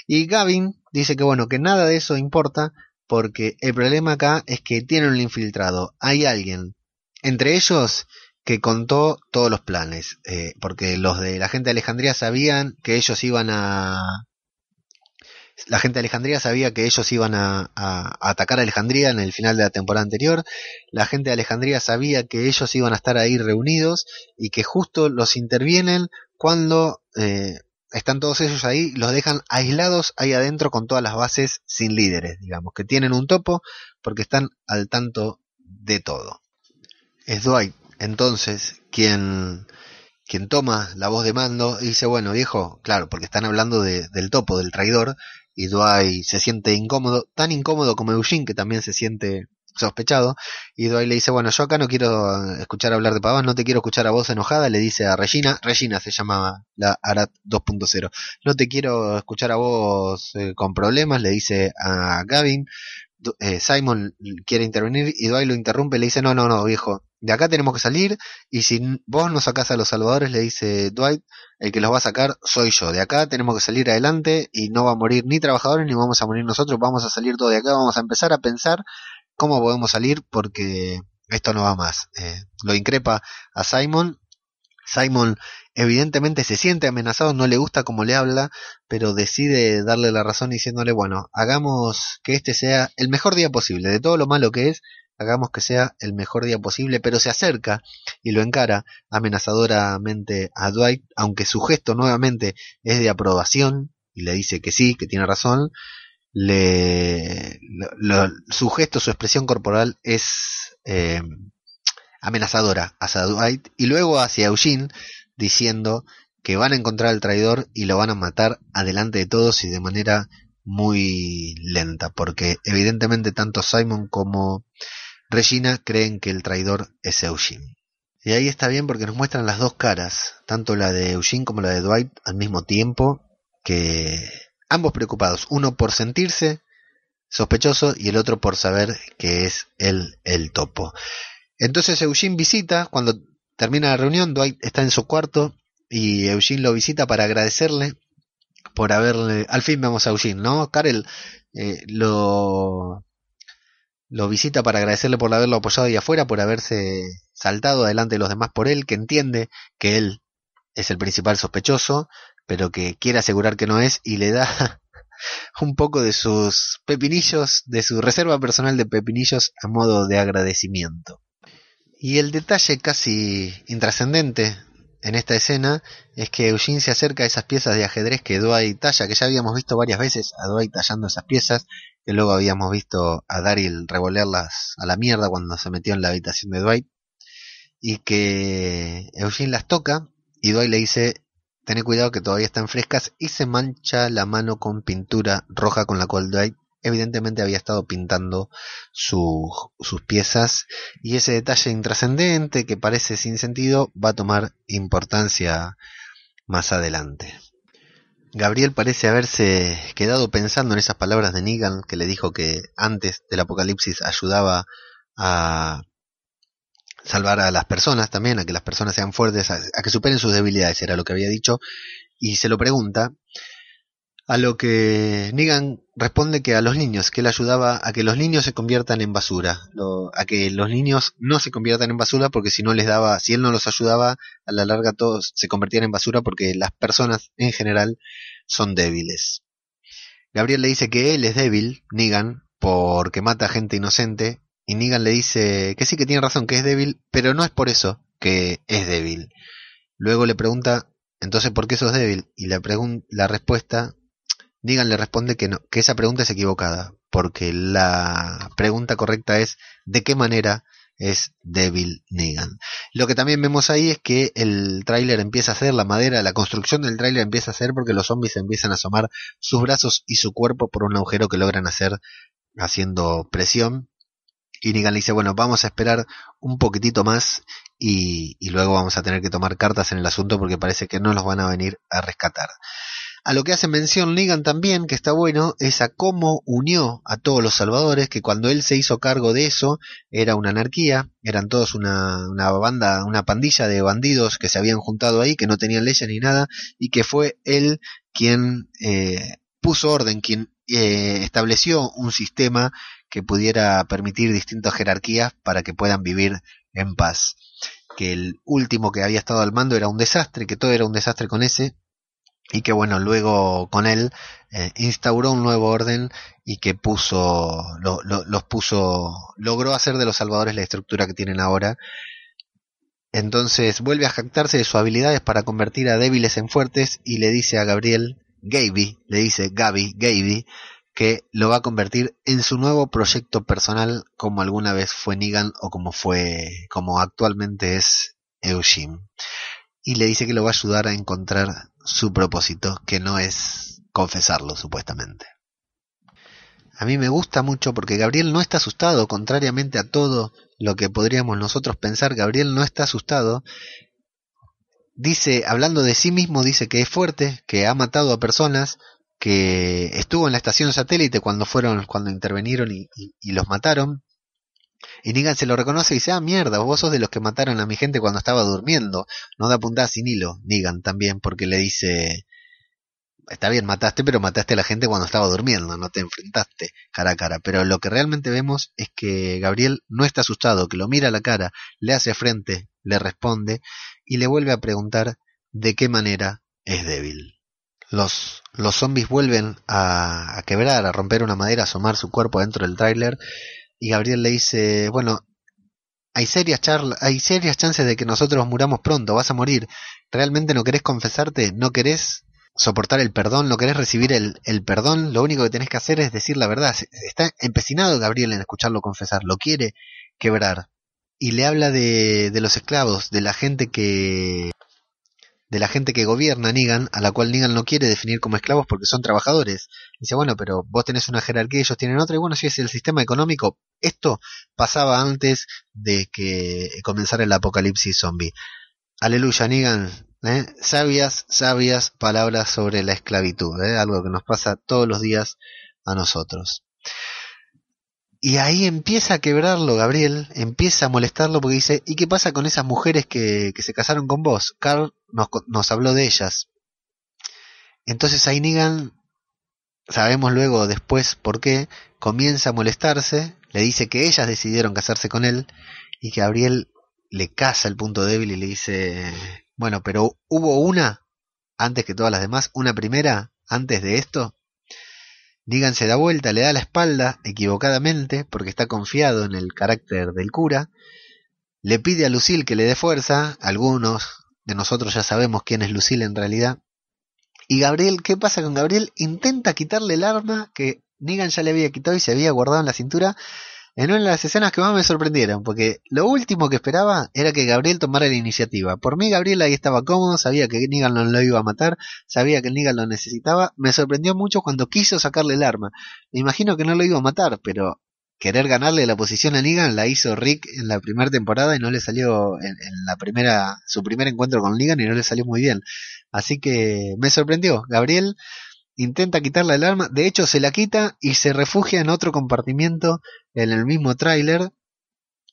Y Gavin dice que bueno, que nada de eso importa, porque el problema acá es que tienen un infiltrado, hay alguien, entre ellos que contó todos los planes, eh, porque los de la gente de Alejandría sabían que ellos iban a, la gente de Alejandría sabía que ellos iban a, atacar a Alejandría en el final de la temporada anterior. La gente de Alejandría sabía que ellos iban a estar ahí reunidos y que justo los intervienen cuando eh, están todos ellos ahí, los dejan aislados ahí adentro con todas las bases sin líderes, digamos, que tienen un topo porque están al tanto de todo. Es Dwight, entonces, quien, quien toma la voz de mando y dice, bueno, viejo, claro, porque están hablando de, del topo, del traidor, y Dwight se siente incómodo, tan incómodo como Eugene, que también se siente sospechado, y Dwight le dice, bueno, yo acá no quiero escuchar hablar de pavas, no te quiero escuchar a voz enojada, le dice a Regina, Regina se llama la Arat 2.0, no te quiero escuchar a vos eh, con problemas, le dice a Gavin, eh, Simon quiere intervenir y Dwight lo interrumpe, le dice, no, no, no, viejo, de acá tenemos que salir y si vos no sacás a los salvadores, le dice Dwight, el que los va a sacar soy yo. De acá tenemos que salir adelante y no va a morir ni trabajadores ni vamos a morir nosotros, vamos a salir todo de acá, vamos a empezar a pensar cómo podemos salir porque esto no va más. Eh, lo increpa a Simon. Simon evidentemente se siente amenazado, no le gusta cómo le habla, pero decide darle la razón diciéndole, bueno, hagamos que este sea el mejor día posible, de todo lo malo que es, hagamos que sea el mejor día posible, pero se acerca y lo encara amenazadoramente a Dwight, aunque su gesto nuevamente es de aprobación y le dice que sí, que tiene razón, le, su gesto, su expresión corporal es eh, amenazadora hacia Dwight y luego hacia Eugene diciendo que van a encontrar al traidor y lo van a matar adelante de todos y de manera muy lenta, porque evidentemente tanto Simon como Regina creen que el traidor es Eugene. Y ahí está bien porque nos muestran las dos caras, tanto la de Eugene como la de Dwight al mismo tiempo, que ambos preocupados, uno por sentirse sospechoso y el otro por saber que es él el topo. Entonces Eugene visita, cuando termina la reunión, Dwight está en su cuarto y Eugene lo visita para agradecerle por haberle... Al fin vemos a Eugene, ¿no? Karel eh, lo, lo visita para agradecerle por haberlo apoyado ahí afuera, por haberse saltado adelante de los demás por él, que entiende que él es el principal sospechoso, pero que quiere asegurar que no es y le da [laughs] un poco de sus pepinillos, de su reserva personal de pepinillos a modo de agradecimiento. Y el detalle casi intrascendente en esta escena es que Eugene se acerca a esas piezas de ajedrez que Dwight talla, que ya habíamos visto varias veces a Dwight tallando esas piezas, que luego habíamos visto a Daryl revolearlas a la mierda cuando se metió en la habitación de Dwight, y que Eugene las toca y Dwight le dice Ten cuidado que todavía están frescas y se mancha la mano con pintura roja con la cual Dwight evidentemente había estado pintando sus piezas y ese detalle intrascendente que parece sin sentido va a tomar importancia más adelante. Gabriel parece haberse quedado pensando en esas palabras de Negan que le dijo que antes del apocalipsis ayudaba a salvar a las personas también, a que las personas sean fuertes, a, que superen sus debilidades, era lo que había dicho, y se lo pregunta, a lo que Negan responde que a los niños, que él ayudaba a que los niños se conviertan en basura, a que los niños no se conviertan en basura porque si no les daba, si él no los ayudaba, a la larga todos se convertían en basura porque las personas en general son débiles. Gabriel le dice que él es débil, Negan, porque mata gente inocente y Negan le dice que sí que tiene razón, que es débil, pero no es por eso que es débil. Luego le pregunta, entonces, ¿por qué sos débil? Y la, la respuesta, Negan le responde que, no, que esa pregunta es equivocada, porque la pregunta correcta es, ¿de qué manera es débil Negan? Lo que también vemos ahí es que el tráiler empieza a hacer, la madera, la construcción del tráiler empieza a hacer porque los zombies empiezan a asomar sus brazos y su cuerpo por un agujero que logran hacer haciendo presión y Negan le dice, bueno, vamos a esperar un poquitito más y, luego vamos a tener que tomar cartas en el asunto porque parece que no los van a venir a rescatar. A lo que hace mención Negan también, que está bueno, es a cómo unió a todos los salvadores, que cuando él se hizo cargo de eso, era una anarquía, eran todos una, una banda, una pandilla de bandidos que se habían juntado ahí, que no tenían leyes ni nada, y que fue él quien eh, puso orden, quien eh, estableció un sistema que pudiera permitir distintas jerarquías para que puedan vivir en paz. Que el último que había estado al mando era un desastre, que todo era un desastre con ese, y que bueno, luego con él eh, instauró un nuevo orden y que puso, los puso, logró hacer de los salvadores la estructura que tienen ahora, Entonces vuelve a jactarse de sus habilidades para convertir a débiles en fuertes y le dice a Gabriel, Gaby, le dice Gaby, Gaby, que lo va a convertir en su nuevo proyecto personal como alguna vez fue Negan o como fue, como actualmente es Eugene. Y le dice que lo va a ayudar a encontrar su propósito, que no es confesarlo supuestamente. A mí me gusta mucho porque Gabriel no está asustado, contrariamente a todo lo que podríamos nosotros pensar, Gabriel no está asustado. Dice, hablando de sí mismo, dice que es fuerte, que ha matado a personas, que estuvo en la estación satélite cuando fueron, cuando intervinieron y, y los mataron, y Negan se lo reconoce y dice, ah, mierda, vos sos de los que mataron a mi gente cuando estaba durmiendo. No da puntada sin hilo, Negan también, porque le dice, está bien, mataste, pero mataste a la gente cuando estaba durmiendo, no te enfrentaste cara a cara. Pero lo que realmente vemos es que Gabriel no está asustado, que lo mira a la cara, le hace frente, le responde y le vuelve a preguntar de qué manera es débil. Los, los zombies vuelven a, a quebrar, a romper una madera, a asomar su cuerpo dentro del tráiler y Gabriel le dice, bueno, hay serias, hay serias chances de que nosotros muramos pronto, vas a morir. ¿Realmente no querés confesarte? ¿No querés soportar el perdón? ¿No querés recibir el, el perdón? Lo único que tenés que hacer es decir la verdad. Está empecinado Gabriel en escucharlo confesar, lo quiere quebrar. Y le habla de, de los esclavos, de la gente que de la gente que gobierna Negan, a la cual Negan no quiere definir como esclavos porque son trabajadores. Dice, bueno, pero vos tenés una jerarquía, ellos tienen otra, y bueno, si es el sistema económico, esto pasaba antes de que comenzara el apocalipsis zombie. Aleluya, Negan. ¿eh? Sabias, sabias palabras sobre la esclavitud, ¿eh? algo que nos pasa todos los días a nosotros. Y ahí empieza a quebrarlo Gabriel, empieza a molestarlo porque dice, ¿y qué pasa con esas mujeres que, que se casaron con vos? Carl nos, nos habló de ellas. Entonces ahí Negan, sabemos luego después por qué, comienza a molestarse, le dice que ellas decidieron casarse con él y que Gabriel le caza el punto débil y le dice, bueno, pero hubo una antes que todas las demás, una primera antes de esto. Negan se da vuelta, le da la espalda, equivocadamente, porque está confiado en el carácter del cura. Le pide a Lucille que le dé fuerza. Algunos de nosotros ya sabemos quién es Lucille en realidad. Y Gabriel, ¿qué pasa con Gabriel? Intenta quitarle el arma que Negan ya le había quitado y se había guardado en la cintura en una de las escenas que más me sorprendieron, porque lo último que esperaba era que Gabriel tomara la iniciativa. Por mí Gabriel ahí estaba cómodo, sabía que Negan no lo iba a matar, sabía que Negan lo necesitaba. Me sorprendió mucho cuando quiso sacarle el arma. Me imagino que no lo iba a matar, pero querer ganarle la posición a Negan la hizo Rick en la primera temporada y no le salió en, en, la primera su primer encuentro con Negan y no le salió muy bien. Así que me sorprendió. Gabriel intenta quitarle el arma, de hecho se la quita y se refugia en otro compartimiento en el mismo tráiler,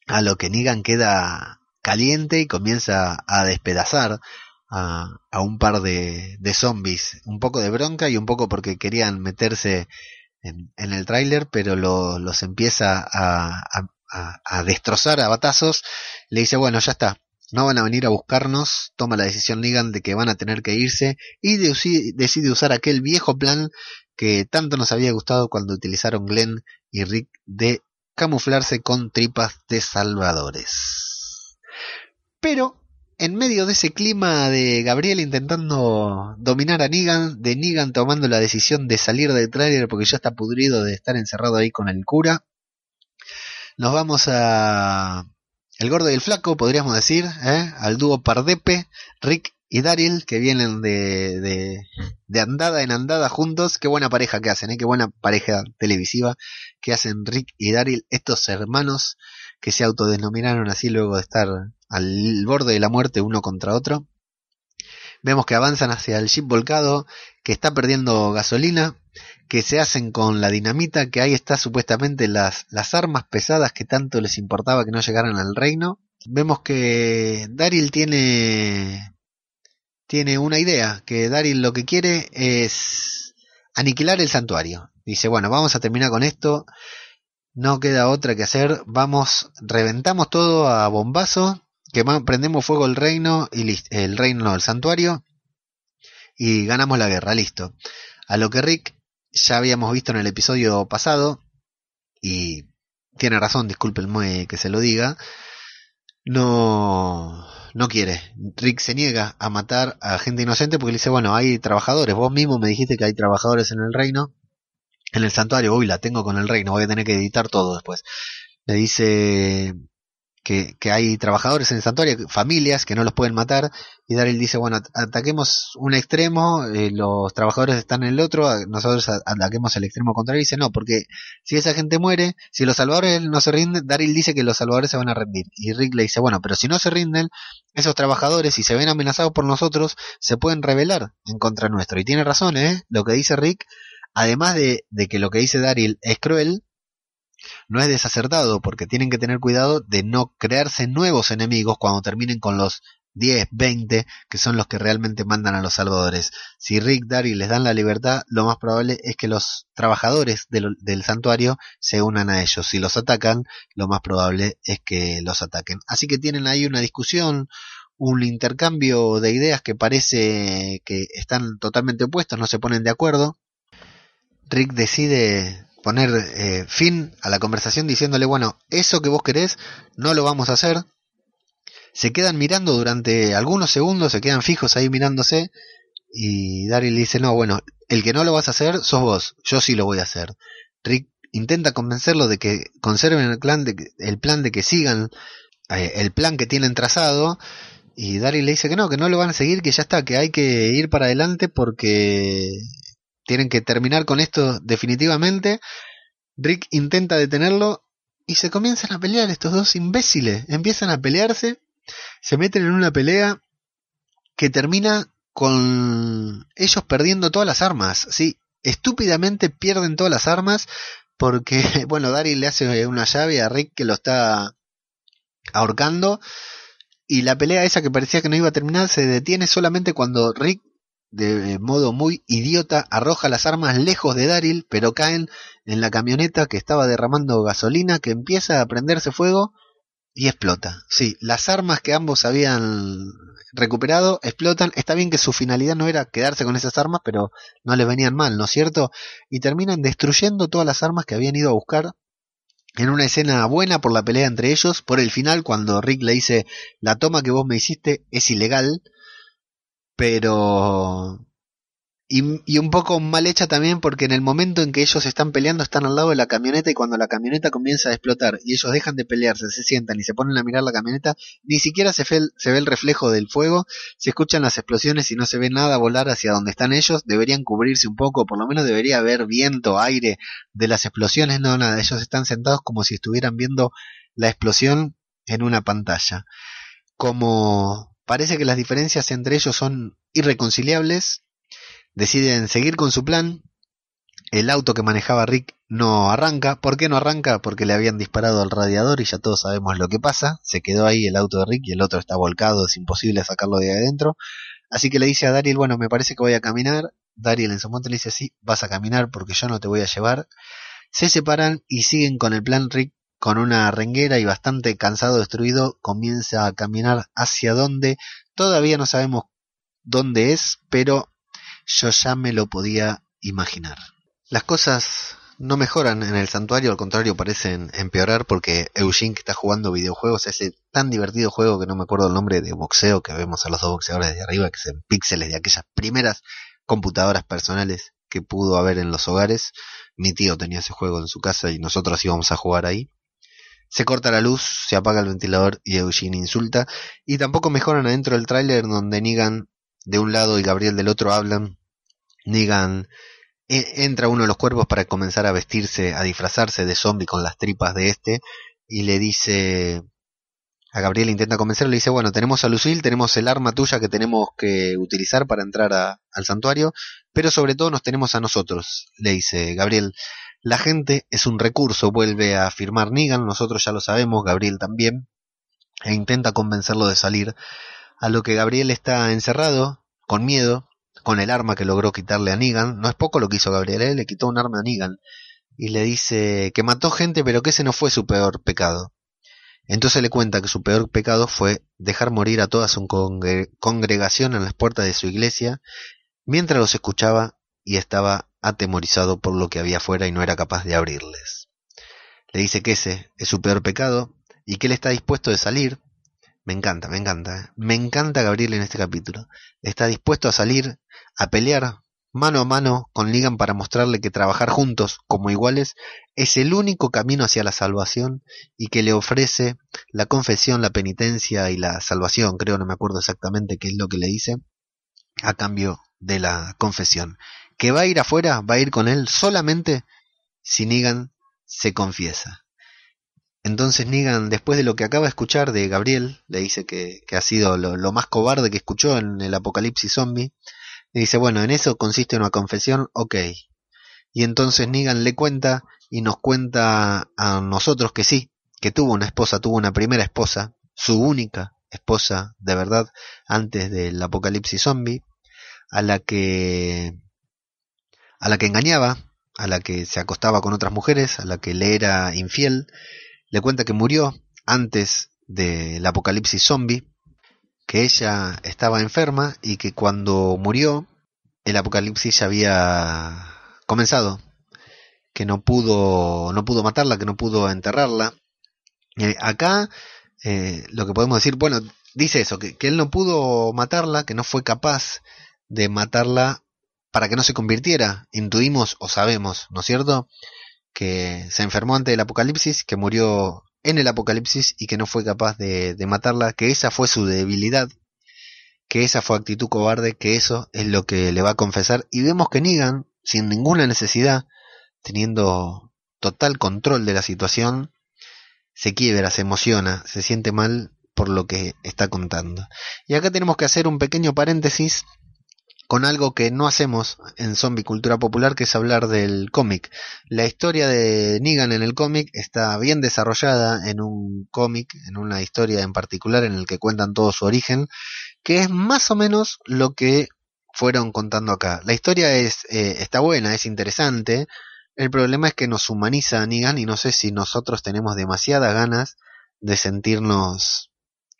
a lo que Negan queda caliente y comienza a despedazar a, un par de, de, zombies, un poco de bronca y un poco porque querían meterse en, el tráiler, pero lo, los empieza a, a destrozar a batazos, le dice, bueno, ya está, no van a venir a buscarnos, toma la decisión Negan de que van a tener que irse y decide usar aquel viejo plan que tanto nos había gustado cuando utilizaron Glenn y Rick de camuflarse con tripas de salvadores. Pero en medio de ese clima de Gabriel intentando dominar a Negan, de Negan tomando la decisión de salir del trailer porque ya está pudrido de estar encerrado ahí con el cura, nos vamos a el gordo y el flaco, podríamos decir, ¿eh? al dúo Pardepe, Rick y Daryl, que vienen de, de, andada en andada juntos. Qué buena pareja que hacen, ¿eh? qué buena pareja televisiva que hacen Rick y Daryl, estos hermanos que se autodenominaron así luego de estar al borde de la muerte uno contra otro. Vemos que avanzan hacia el jeep volcado, que está perdiendo gasolina, que se hacen con la dinamita, que ahí está supuestamente las, las armas pesadas que tanto les importaba que no llegaran al reino. Vemos que Daryl tiene, tiene una idea, que Daryl lo que quiere es aniquilar el santuario. Dice, bueno, vamos a terminar con esto, no queda otra que hacer, vamos, reventamos todo a bombazo, que prendemos fuego el reino y el reino el santuario y ganamos la guerra, listo. A lo que Rick ya habíamos visto en el episodio pasado y tiene razón, discúlpenme que se lo diga. no no quiere. Rick se niega a matar a gente inocente porque le dice, bueno, hay trabajadores, vos mismo me dijiste que hay trabajadores en el reino, en el santuario, uy, la tengo con el reino, voy a tener que editar todo después. Le dice que, hay trabajadores en el santuario, familias que no los pueden matar, y Daryl dice, bueno, ataquemos un extremo, eh, los trabajadores están en el otro, nosotros ataquemos el extremo contrario, y dice, no, porque si esa gente muere, si los salvadores no se rinden, Daryl dice que los salvadores se van a rendir, y Rick le dice, bueno, pero si no se rinden, esos trabajadores, si se ven amenazados por nosotros, se pueden rebelar en contra nuestro, y tiene razón, ¿eh? Lo que dice Rick, además de, de que lo que dice Daryl es cruel, no es desacertado porque tienen que tener cuidado de no crearse nuevos enemigos cuando terminen con los 10, 20, que son los que realmente mandan a los salvadores. Si Rick, Daryl les dan la libertad, lo más probable es que los trabajadores del, del, santuario se unan a ellos. Si los atacan, lo más probable es que los ataquen. Así que tienen ahí una discusión, un intercambio de ideas que parece que están totalmente opuestos, no se ponen de acuerdo. Rick decide poner eh, fin a la conversación diciéndole, bueno, eso que vos querés no lo vamos a hacer. Se quedan mirando durante algunos segundos, se quedan fijos ahí mirándose y Daryl dice, no, bueno, el que no lo vas a hacer sos vos, yo sí lo voy a hacer. Rick intenta convencerlo de que conserven el plan de, el plan de que sigan eh, el plan que tienen trazado y Daryl le dice que no, que no lo van a seguir, que ya está, que hay que ir para adelante porque tienen que terminar con esto definitivamente. Rick intenta detenerlo y se comienzan a pelear estos dos imbéciles. Empiezan a pelearse, se meten en una pelea que termina con ellos perdiendo todas las armas. Sí, estúpidamente pierden todas las armas porque, [laughs] bueno, Daryl le hace una llave a Rick que lo está ahorcando y la pelea esa que parecía que no iba a terminar se detiene solamente cuando Rick de modo muy idiota arroja las armas lejos de Daryl, pero caen en la camioneta que estaba derramando gasolina, que empieza a prenderse fuego y explota. Sí, las armas que ambos habían recuperado explotan. Está bien que su finalidad no era quedarse con esas armas, pero no les venían mal, ¿no es cierto? Y terminan destruyendo todas las armas que habían ido a buscar. En una escena buena por la pelea entre ellos, por el final cuando Rick le dice la toma que vos me hiciste es ilegal, pero y, y, un poco mal hecha también porque en el momento en que ellos están peleando están al lado de la camioneta y cuando la camioneta comienza a explotar y ellos dejan de pelearse, se sientan y se ponen a mirar la camioneta, ni siquiera se se ve el reflejo del fuego, se escuchan las explosiones y no se ve nada volar hacia donde están ellos, deberían cubrirse un poco, por lo menos debería haber viento, aire de las explosiones, no nada, ellos están sentados como si estuvieran viendo la explosión en una pantalla. Como Parece que las diferencias entre ellos son irreconciliables. Deciden seguir con su plan. El auto que manejaba Rick no arranca. ¿Por qué no arranca? Porque le habían disparado al radiador y ya todos sabemos lo que pasa. Se quedó ahí el auto de Rick y el otro está volcado, es imposible sacarlo de adentro. Así que le dice a Daryl, bueno, me parece que voy a caminar. Daryl en su momento le dice, sí, vas a caminar porque yo no te voy a llevar. Se separan y siguen con el plan Rick con una renguera y bastante cansado, destruido, comienza a caminar hacia donde todavía no sabemos dónde es, pero yo ya me lo podía imaginar. Las cosas no mejoran en el santuario, al contrario parecen empeorar porque Eugene que está jugando videojuegos, ese tan divertido juego que no me acuerdo el nombre de boxeo que vemos a los dos boxeadores de arriba, que son píxeles de aquellas primeras computadoras personales que pudo haber en los hogares. Mi tío tenía ese juego en su casa y nosotros íbamos a jugar ahí. Se corta la luz, se apaga el ventilador y Eugene insulta. Y tampoco mejoran adentro del tráiler donde Negan de un lado y Gabriel del otro hablan. Negan e, entra uno de los cuerpos para comenzar a vestirse, a disfrazarse de zombie con las tripas de este. Y le dice a Gabriel intenta convencerlo, le dice, bueno, tenemos a Lucille, tenemos el arma tuya que tenemos que utilizar para entrar al santuario, pero sobre todo nos tenemos a nosotros, le dice Gabriel. La gente es un recurso, vuelve a afirmar Negan, nosotros ya lo sabemos, Gabriel también, e intenta convencerlo de salir, a lo que Gabriel está encerrado, con miedo, con el arma que logró quitarle a Negan, no es poco lo que hizo Gabriel, él le quitó un arma a Negan, y le dice que mató gente, pero que ese no fue su peor pecado. Entonces le cuenta que su peor pecado fue dejar morir a toda su congregación en las puertas de su iglesia, mientras los escuchaba y estaba atemorizado por lo que había afuera y no era capaz de abrirles. Le dice que ese es su peor pecado y que él está dispuesto de salir, Me encanta, me encanta. ¿eh? Me encanta Gabriel en este capítulo. Está dispuesto a salir a pelear mano a mano con Negan para mostrarle que trabajar juntos como iguales es el único camino hacia la salvación y que le ofrece la confesión, la penitencia y la salvación, creo, no me acuerdo exactamente qué es lo que le dice, a cambio de la confesión. Que va a ir afuera, va a ir con él solamente si Negan se confiesa. Entonces Negan, después de lo que acaba de escuchar de Gabriel, le dice que, ha sido lo, lo más cobarde que escuchó en el apocalipsis zombie, y dice, bueno, en eso consiste una confesión, ok. Y entonces Negan le cuenta y nos cuenta a nosotros que sí, que tuvo una esposa, tuvo una primera esposa, su única esposa de verdad antes del apocalipsis zombie, a la que a la que engañaba, a la que se acostaba con otras mujeres, a la que le era infiel, le cuenta que murió antes del apocalipsis zombie que ella estaba enferma y que cuando murió el apocalipsis ya había comenzado, que no pudo no pudo matarla, que no pudo enterrarla. Eh, acá eh, lo que podemos decir, bueno, dice eso, que, que él no pudo matarla, que no fue capaz de matarla para que no se convirtiera. Intuimos o sabemos, ¿no es cierto? Que se enfermó antes del apocalipsis, que murió en el apocalipsis y que no fue capaz de, matarla, que esa fue su debilidad, que esa fue actitud cobarde, que eso es lo que le va a confesar. Y vemos que Negan, sin ninguna necesidad, teniendo total control de la situación, se quiebra, se emociona, se siente mal por lo que está contando. Y acá tenemos que hacer un pequeño paréntesis con algo que no hacemos en Zombie Cultura Popular, que es hablar del cómic. La historia de Negan en el cómic está bien desarrollada en un cómic, en una historia en particular en el que cuentan todo su origen, que es más o menos lo que fueron contando acá. La historia es eh, está buena, es interesante. El problema es que nos humaniza a Negan y no sé si nosotros tenemos demasiadas ganas de sentirnos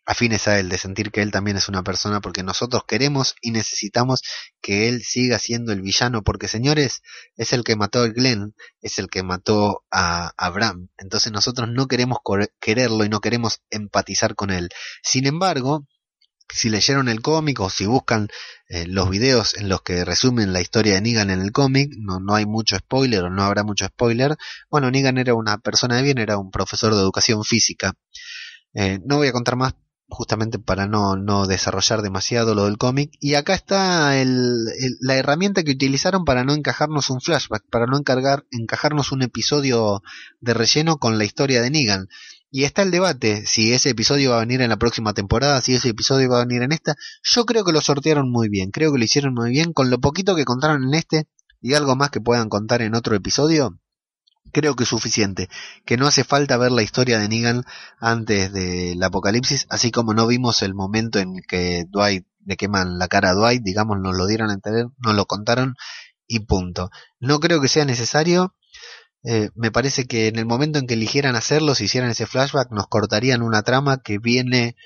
afines a él, de sentir que él también es una persona, porque nosotros queremos y necesitamos que él siga siendo el villano, porque señores, es el que mató a Glenn, es el que mató a Abraham, entonces nosotros no queremos quererlo y no queremos empatizar con él. Sin embargo, si leyeron el cómic o si buscan eh, los videos en los que resumen la historia de Negan en el cómic, no, no hay mucho spoiler o no habrá mucho spoiler. Bueno, Negan era una persona de bien, era un profesor de educación física. Eh, no voy a contar más justamente para no, no desarrollar demasiado lo del cómic. Y acá está el, la herramienta que utilizaron para no encajarnos un flashback, para no encargar, encajarnos un episodio de relleno con la historia de Negan. Y está el debate si ese episodio va a venir en la próxima temporada, si ese episodio va a venir en esta. Yo creo que lo sortearon muy bien, creo que lo hicieron muy bien con lo poquito que contaron en este y algo más que puedan contar en otro episodio creo que es suficiente, que no hace falta ver la historia de Negan antes del apocalipsis, así como no vimos el momento en que Dwight le queman la cara a Dwight, digamos, nos lo dieron a entender, nos lo contaron y punto. No creo que sea necesario, eh, me parece que en el momento en que eligieran hacerlo, si hicieran ese flashback, nos cortarían una trama que viene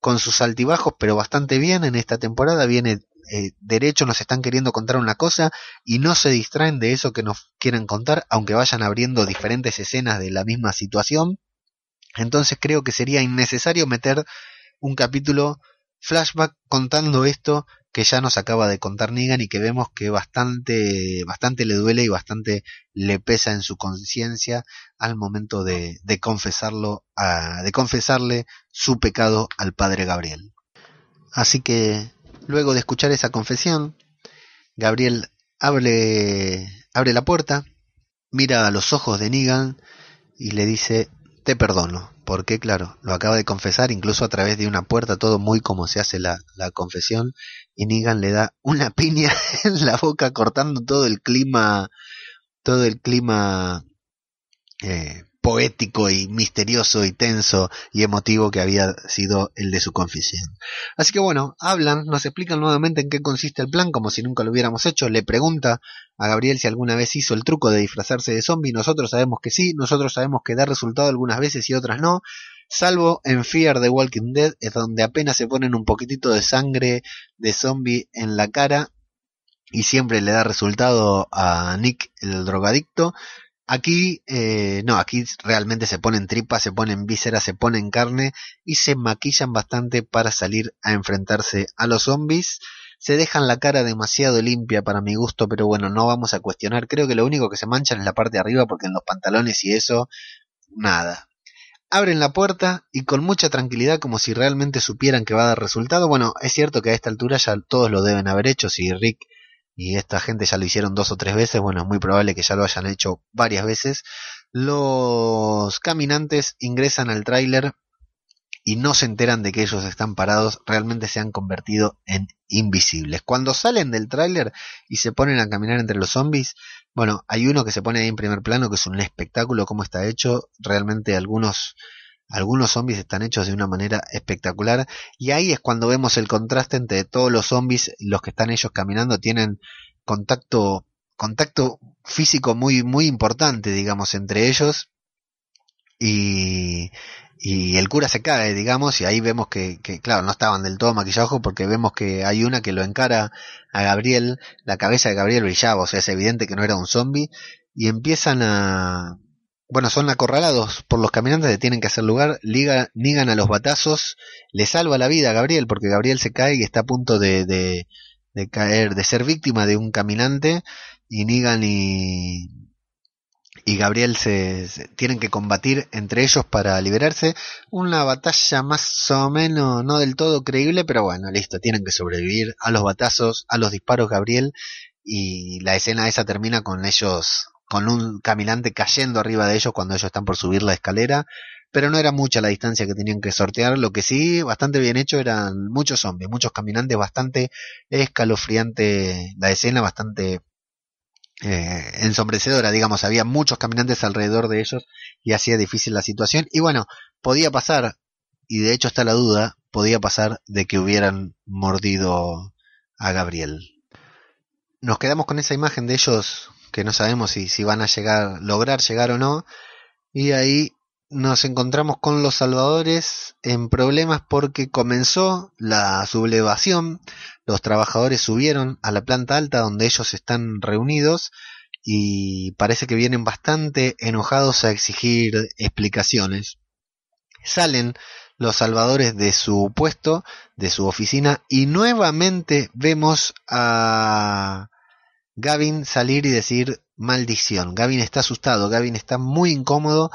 con sus altibajos, pero bastante bien en esta temporada, viene eh, derecho nos están queriendo contar una cosa y no se distraen de eso que nos quieren contar, aunque vayan abriendo diferentes escenas de la misma situación. Entonces creo que sería innecesario meter un capítulo flashback contando esto que ya nos acaba de contar Negan y que vemos que bastante, bastante le duele y bastante le pesa en su conciencia al momento de, de confesarlo, a, de confesarle su pecado al padre Gabriel. Así que Luego de escuchar esa confesión, Gabriel abre, abre la puerta, mira a los ojos de Negan y le dice, te perdono, porque claro, lo acaba de confesar incluso a través de una puerta, todo muy como se hace la, la confesión, y Negan le da una piña [laughs] en la boca cortando todo el clima, todo el clima eh, poético y misterioso y tenso y emotivo que había sido el de su confesión. Así que bueno, hablan, nos explican nuevamente en qué consiste el plan, como si nunca lo hubiéramos hecho, le pregunta a Gabriel si alguna vez hizo el truco de disfrazarse de zombie, nosotros sabemos que sí, nosotros sabemos que da resultado algunas veces y otras no, salvo en Fear the Walking Dead, es donde apenas se ponen un poquitito de sangre de zombie en la cara y siempre le da resultado a Nick el drogadicto Aquí, eh, no, aquí realmente se ponen tripas, se ponen vísceras, se ponen carne y se maquillan bastante para salir a enfrentarse a los zombies. Se dejan la cara demasiado limpia para mi gusto, pero bueno, no vamos a cuestionar. Creo que lo único que se manchan es la parte de arriba porque en los pantalones y eso, nada. Abren la puerta y con mucha tranquilidad como si realmente supieran que va a dar resultado. Bueno, es cierto que a esta altura ya todos lo deben haber hecho. Si Rick y esta gente ya lo hicieron dos o tres veces, bueno, es muy probable que ya lo hayan hecho varias veces. Los caminantes ingresan al tráiler y no se enteran de que ellos están parados, realmente se han convertido en invisibles. Cuando salen del tráiler y se ponen a caminar entre los zombies, bueno, hay uno que se pone ahí en primer plano que es un espectáculo cómo está hecho, realmente algunos algunos zombies están hechos de una manera espectacular y ahí es cuando vemos el contraste entre todos los zombies, los que están ellos caminando tienen contacto contacto físico muy muy importante, digamos, entre ellos y y el cura se cae, digamos, y ahí vemos que, que, claro, no estaban del todo maquillados porque vemos que hay una que lo encara a Gabriel, la cabeza de Gabriel brillaba, o sea, es evidente que no era un zombie, y empiezan a, bueno, son acorralados por los caminantes que tienen que hacer lugar, liga, nigan a los batazos, le salva la vida a Gabriel porque Gabriel se cae y está a punto de, de, caer, de ser víctima de un caminante y Nigan y, y Gabriel se, se, tienen que combatir entre ellos para liberarse. Una batalla más o menos no del todo creíble, pero bueno, listo, tienen que sobrevivir a los batazos, a los disparos Gabriel y la escena esa termina con ellos con un caminante cayendo arriba de ellos cuando ellos están por subir la escalera, pero no era mucha la distancia que tenían que sortear, lo que sí, bastante bien hecho eran muchos zombies, muchos caminantes, bastante escalofriante la escena, bastante eh, ensombrecedora, digamos, había muchos caminantes alrededor de ellos y hacía difícil la situación, y bueno, podía pasar, y de hecho está la duda, podía pasar de que hubieran mordido a Gabriel. Nos quedamos con esa imagen de ellos que no sabemos si, si van a llegar, lograr llegar o no. Y ahí nos encontramos con los salvadores en problemas porque comenzó la sublevación, los trabajadores subieron a la planta alta donde ellos están reunidos y parece que vienen bastante enojados a exigir explicaciones. Salen los salvadores de su puesto, de su oficina y nuevamente vemos a Gavin salir y decir maldición. Gavin está asustado, Gavin está muy incómodo.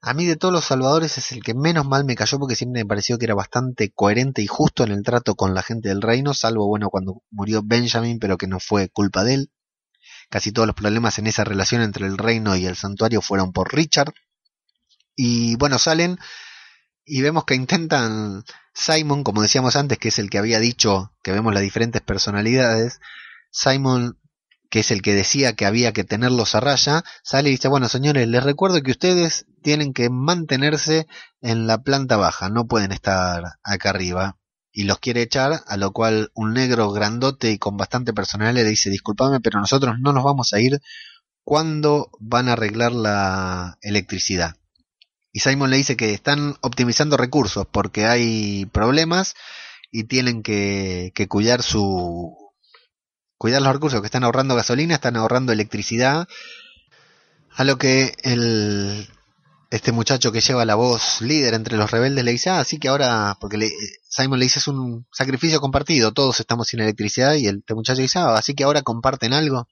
A mí de todos los salvadores es el que menos mal me cayó porque siempre me pareció que era bastante coherente y justo en el trato con la gente del reino, salvo bueno cuando murió Benjamin, pero que no fue culpa de él. Casi todos los problemas en esa relación entre el reino y el santuario fueron por Richard. Y bueno, salen y vemos que intentan Simon, como decíamos antes, que es el que había dicho que vemos las diferentes personalidades. Simon que es el que decía que había que tenerlos a raya, sale y dice, bueno señores, les recuerdo que ustedes tienen que mantenerse en la planta baja, no pueden estar acá arriba. Y los quiere echar, a lo cual un negro grandote y con bastante personalidad le dice, disculpame, pero nosotros no nos vamos a ir cuando van a arreglar la electricidad. Y Simon le dice que están optimizando recursos porque hay problemas y tienen que, que cuidar su, cuidar los recursos que están ahorrando gasolina, están ahorrando electricidad. A lo que el, este muchacho que lleva la voz líder entre los rebeldes le dice, ah, así que ahora, porque le, Simon le dice es un sacrificio compartido, todos estamos sin electricidad y el, este muchacho dice, ah, así que ahora comparten algo.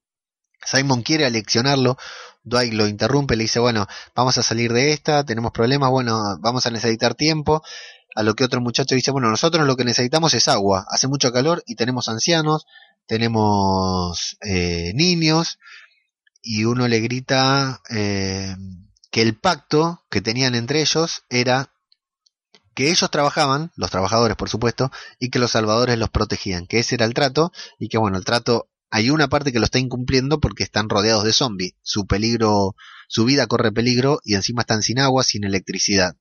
Simon quiere aleccionarlo, Dwight lo interrumpe, le dice, bueno, vamos a salir de esta, tenemos problemas, bueno, vamos a necesitar tiempo. A lo que otro muchacho dice, bueno, nosotros lo que necesitamos es agua, hace mucho calor y tenemos ancianos, tenemos eh, niños y uno le grita eh, que el pacto que tenían entre ellos era que ellos trabajaban, los trabajadores por supuesto, y que los salvadores los protegían, que ese era el trato y que bueno, el trato hay una parte que lo está incumpliendo porque están rodeados de zombies, su peligro, su vida corre peligro y encima están sin agua, sin electricidad.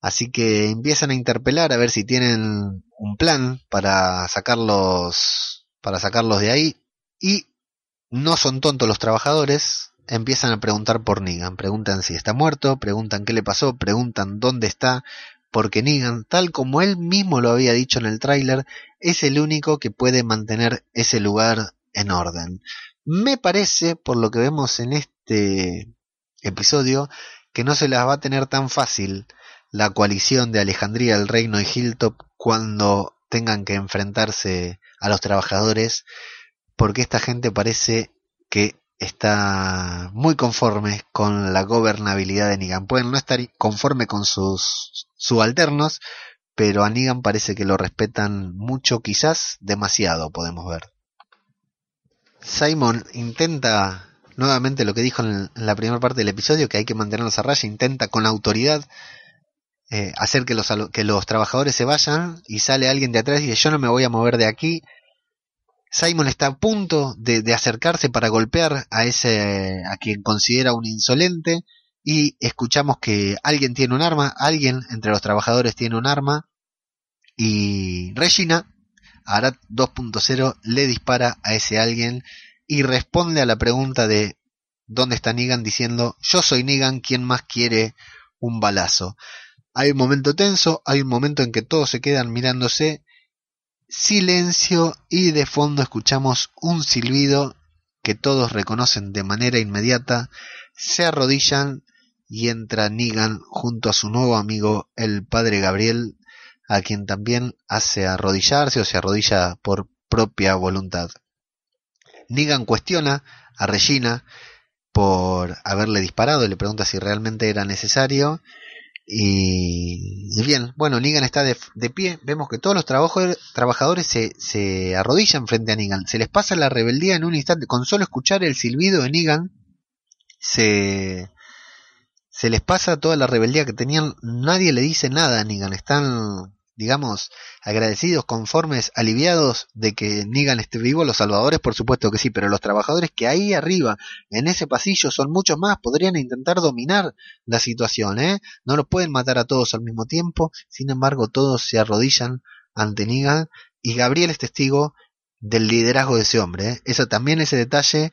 Así que empiezan a interpelar a ver si tienen un plan para sacarlos para sacarlos de ahí y no son tontos los trabajadores, empiezan a preguntar por Negan, preguntan si está muerto, preguntan qué le pasó, preguntan dónde está, porque Negan, tal como él mismo lo había dicho en el tráiler, es el único que puede mantener ese lugar en orden. Me parece, por lo que vemos en este episodio que no se las va a tener tan fácil la coalición de Alejandría, el Reino y Hilltop cuando tengan que enfrentarse a los trabajadores, porque esta gente parece que está muy conforme con la gobernabilidad de Negan. Pueden no estar conforme con sus subalternos, pero a Negan parece que lo respetan mucho, quizás demasiado, podemos ver. Simon intenta nuevamente lo que dijo en la primera parte del episodio, que hay que mantenerlos a raya, intenta con autoridad eh, hacer que los, que los trabajadores se vayan y sale alguien de atrás y dice yo no me voy a mover de aquí. Simon está a punto de, de acercarse para golpear a ese a quien considera un insolente y escuchamos que alguien tiene un arma, alguien entre los trabajadores tiene un arma y Regina, Arad 2.0, le dispara a ese alguien y responde a la pregunta de ¿dónde está Negan? diciendo yo soy Negan, ¿quién más quiere un balazo? Hay un momento tenso, hay un momento en que todos se quedan mirándose, silencio y de fondo escuchamos un silbido que todos reconocen de manera inmediata, se arrodillan y entra Negan junto a su nuevo amigo el padre Gabriel, a quien también hace arrodillarse o se arrodilla por propia voluntad. Negan cuestiona a Regina por haberle disparado, le pregunta si realmente era necesario y, bien, bueno, Negan está de, pie. Vemos que todos los trabajadores se, se, arrodillan frente a Negan. Se les pasa la rebeldía en un instante. Con solo escuchar el silbido de Negan, se, se les pasa toda la rebeldía que tenían. Nadie le dice nada a Negan. Están digamos, agradecidos, conformes, aliviados de que Negan esté vivo, los salvadores por supuesto que sí, pero los trabajadores que ahí arriba, en ese pasillo, son muchos más, podrían intentar dominar la situación, ¿eh? No los pueden matar a todos al mismo tiempo, sin embargo todos se arrodillan ante Negan y Gabriel es testigo del liderazgo de ese hombre, ¿eh? Eso también ese detalle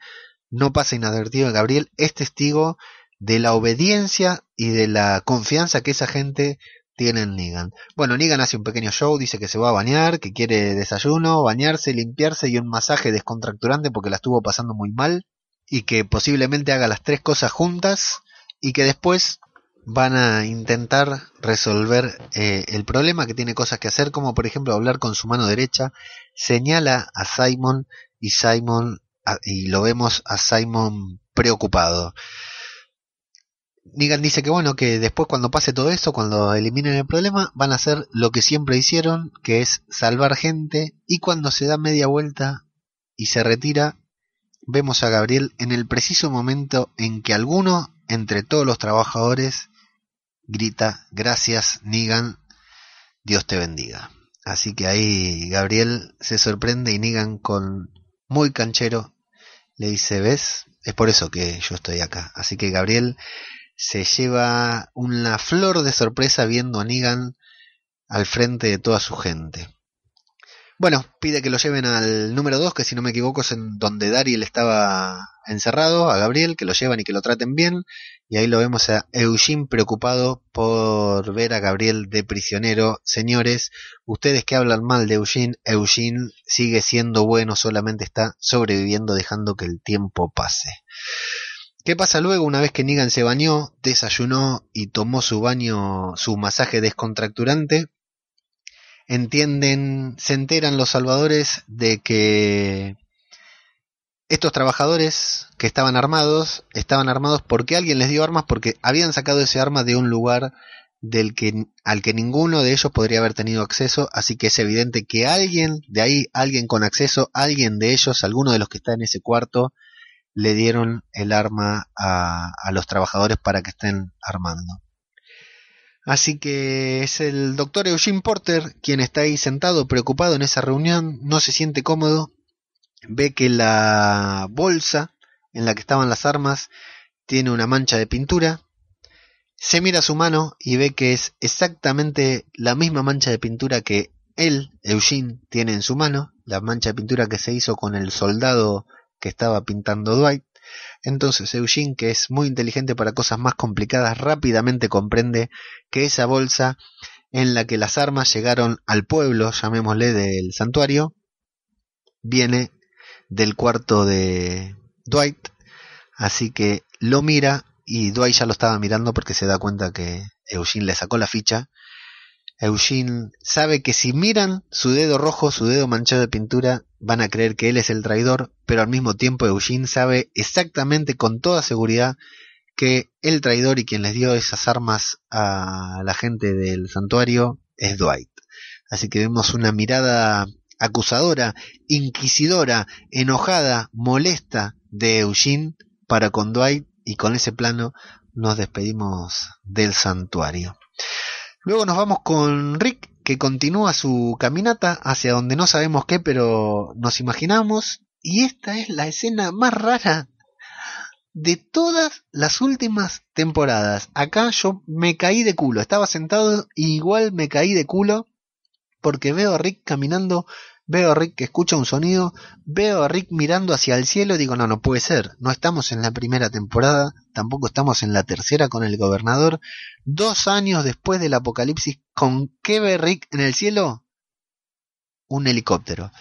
no pasa inadvertido, Gabriel es testigo de la obediencia y de la confianza que esa gente tienen Negan. Bueno, Negan hace un pequeño show, dice que se va a bañar, que quiere desayuno, bañarse, limpiarse y un masaje descontracturante porque la estuvo pasando muy mal y que posiblemente haga las tres cosas juntas y que después van a intentar resolver eh, el problema que tiene cosas que hacer como por ejemplo hablar con su mano derecha señala a Simon y Simon y lo vemos a Simon preocupado Negan dice que bueno, que después cuando pase todo esto, cuando eliminen el problema, van a hacer lo que siempre hicieron, que es salvar gente, y cuando se da media vuelta y se retira, vemos a Gabriel en el preciso momento en que alguno entre todos los trabajadores grita, gracias Negan, Dios te bendiga. Así que ahí Gabriel se sorprende y Negan con muy canchero le dice, ¿ves? Es por eso que yo estoy acá. Así que Gabriel se lleva una flor de sorpresa viendo a Negan al frente de toda su gente. Bueno, pide que lo lleven al número 2, que si no me equivoco es en donde Dariel estaba encerrado, a Gabriel, que lo llevan y que lo traten bien. Y ahí lo vemos a Eugene preocupado por ver a Gabriel de prisionero. Señores, ustedes que hablan mal de Eugene, Eugene sigue siendo bueno, solamente está sobreviviendo dejando que el tiempo pase. ¿Qué pasa luego una vez que Negan se bañó, desayunó y tomó su baño, su masaje descontracturante? Entienden, se enteran los salvadores de que estos trabajadores que estaban armados, estaban armados porque alguien les dio armas, porque habían sacado ese arma de un lugar del que, al que ninguno de ellos podría haber tenido acceso, así que es evidente que alguien de ahí, alguien con acceso, alguien de ellos, alguno de los que está en ese cuarto, le dieron el arma a, los trabajadores para que estén armando. Así que es el doctor Eugene Porter quien está ahí sentado preocupado en esa reunión, no se siente cómodo, ve que la bolsa en la que estaban las armas tiene una mancha de pintura, se mira su mano y ve que es exactamente la misma mancha de pintura que él, Eugene, tiene en su mano, la mancha de pintura que se hizo con el soldado que estaba pintando Dwight. Entonces Eugene, que es muy inteligente para cosas más complicadas, rápidamente comprende que esa bolsa en la que las armas llegaron al pueblo, llamémosle del santuario, viene del cuarto de Dwight, así que lo mira y Dwight ya lo estaba mirando porque se da cuenta que Eugene le sacó la ficha. Eugene sabe que si miran su dedo rojo, su dedo manchado de pintura, van a creer que él es el traidor, pero al mismo tiempo Eugene sabe exactamente con toda seguridad que el traidor y quien les dio esas armas a la gente del santuario es Dwight. Así que vemos una mirada acusadora, inquisidora, enojada, molesta de Eugene para con Dwight y con ese plano nos despedimos del santuario. Luego nos vamos con Rick que continúa su caminata hacia donde no sabemos qué, pero nos imaginamos. Y esta es la escena más rara de todas las últimas temporadas. Acá yo me caí de culo. Estaba sentado y igual me caí de culo porque veo a Rick caminando Veo a Rick que escucha un sonido, veo a Rick mirando hacia el cielo digo, no, no puede ser, no estamos en la primera temporada, tampoco estamos en la tercera con el gobernador. Dos años después del apocalipsis, ¿con qué ve Rick en el cielo? Un helicóptero.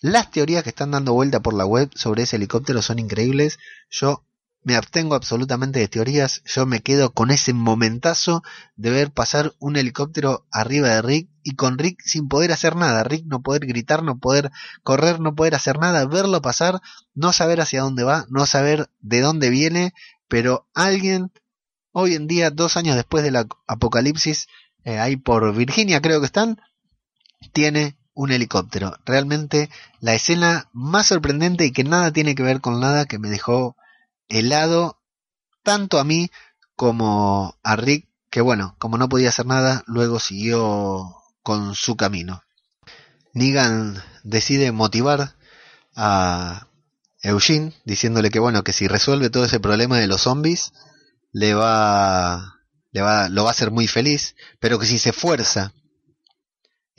Las teorías que están dando vuelta por la web sobre ese helicóptero son increíbles. Yo me abstengo absolutamente de teorías, yo me quedo con ese momentazo de ver pasar un helicóptero arriba de Rick y con Rick sin poder hacer nada, Rick no poder gritar, no poder correr, no poder hacer nada, verlo pasar, no saber hacia dónde va, no saber de dónde viene, pero alguien hoy en día, dos años después del apocalipsis, eh, ahí por Virginia creo que están, tiene un helicóptero. Realmente la escena más sorprendente y que nada tiene que ver con nada que me dejó helado tanto a mí como a Rick, que bueno, como no podía hacer nada, luego siguió con su camino. Negan decide motivar a Eugene diciéndole que bueno, que si resuelve todo ese problema de los zombies, le va, le va, lo va a hacer muy feliz, pero que si se esfuerza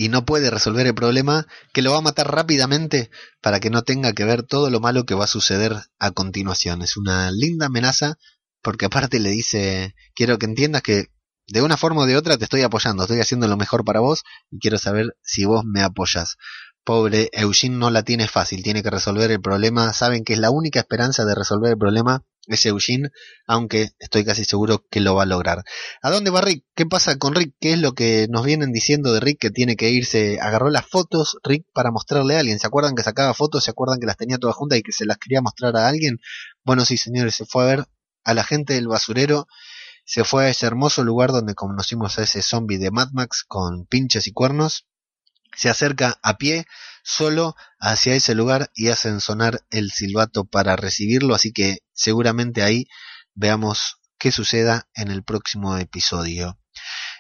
y no puede resolver el problema, que lo va a matar rápidamente para que no tenga que ver todo lo malo que va a suceder a continuación. Es una linda amenaza porque aparte le dice, quiero que entiendas que de una forma o de otra te estoy apoyando, estoy haciendo lo mejor para vos y quiero saber si vos me apoyas. Pobre Eugene no la tiene fácil, tiene que resolver el problema, saben que es la única esperanza de resolver el problema es Eugene, aunque estoy casi seguro que lo va a lograr. ¿A dónde va Rick? ¿Qué pasa con Rick? ¿Qué es lo que nos vienen diciendo de Rick que tiene que irse? Agarró las fotos Rick para mostrarle a alguien. ¿Se acuerdan que sacaba fotos? ¿Se acuerdan que las tenía todas juntas y que se las quería mostrar a alguien? Bueno, sí, señores, se fue a ver a la gente del basurero. Se fue a ese hermoso lugar donde conocimos a ese zombie de Mad Max con pinches y cuernos. Se acerca a pie solo hacia ese lugar y hacen sonar el silbato para recibirlo, así que seguramente ahí veamos qué suceda en el próximo episodio.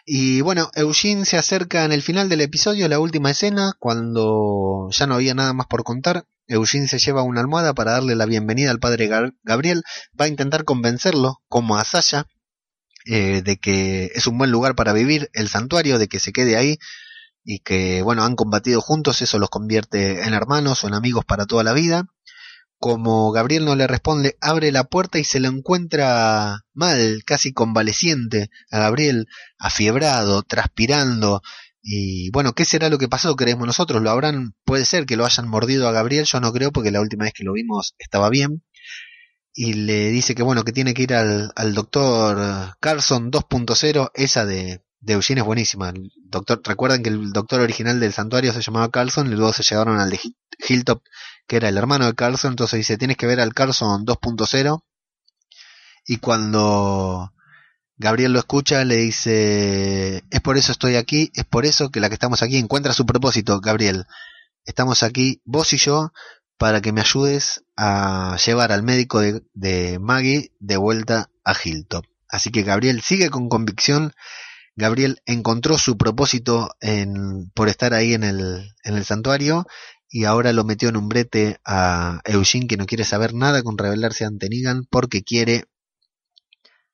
Y bueno, Eugene se acerca en el final del episodio, la última escena, cuando ya no había nada más por contar. Eugene se lleva una almohada para darle la bienvenida al padre Gabriel. Va a intentar convencerlo, como a Sasha, eh, de que es un buen lugar para vivir, el santuario, de que se quede ahí y que, bueno, han combatido juntos, eso los convierte en hermanos o en amigos para toda la vida. Como Gabriel no le responde, abre la puerta y se lo encuentra mal, casi convaleciente, a Gabriel, afiebrado, transpirando. Y bueno, ¿qué será lo que pasó? Creemos nosotros, lo habrán, puede ser que lo hayan mordido a Gabriel, yo no creo porque la última vez que lo vimos estaba bien. Y le dice que bueno, que tiene que ir al, al doctor Carson 2.0, esa de de Eugene es buenísima. El doctor, recuerden que el doctor original del santuario se llamaba Carlson y luego se llegaron al de Hilltop, que era el hermano de Carlson. Entonces dice, tienes que ver al Carlson 2.0. Y cuando Gabriel lo escucha, le dice, es por eso estoy aquí, es por eso que la que estamos aquí encuentra su propósito, Gabriel. Estamos aquí, vos y yo, para que me ayudes a llevar al médico de, de Maggie de vuelta a Hilltop. Así que Gabriel sigue con convicción Gabriel encontró su propósito en, por estar ahí en el, santuario y ahora lo metió en un brete a Eugene que no quiere saber nada con rebelarse ante Negan porque quiere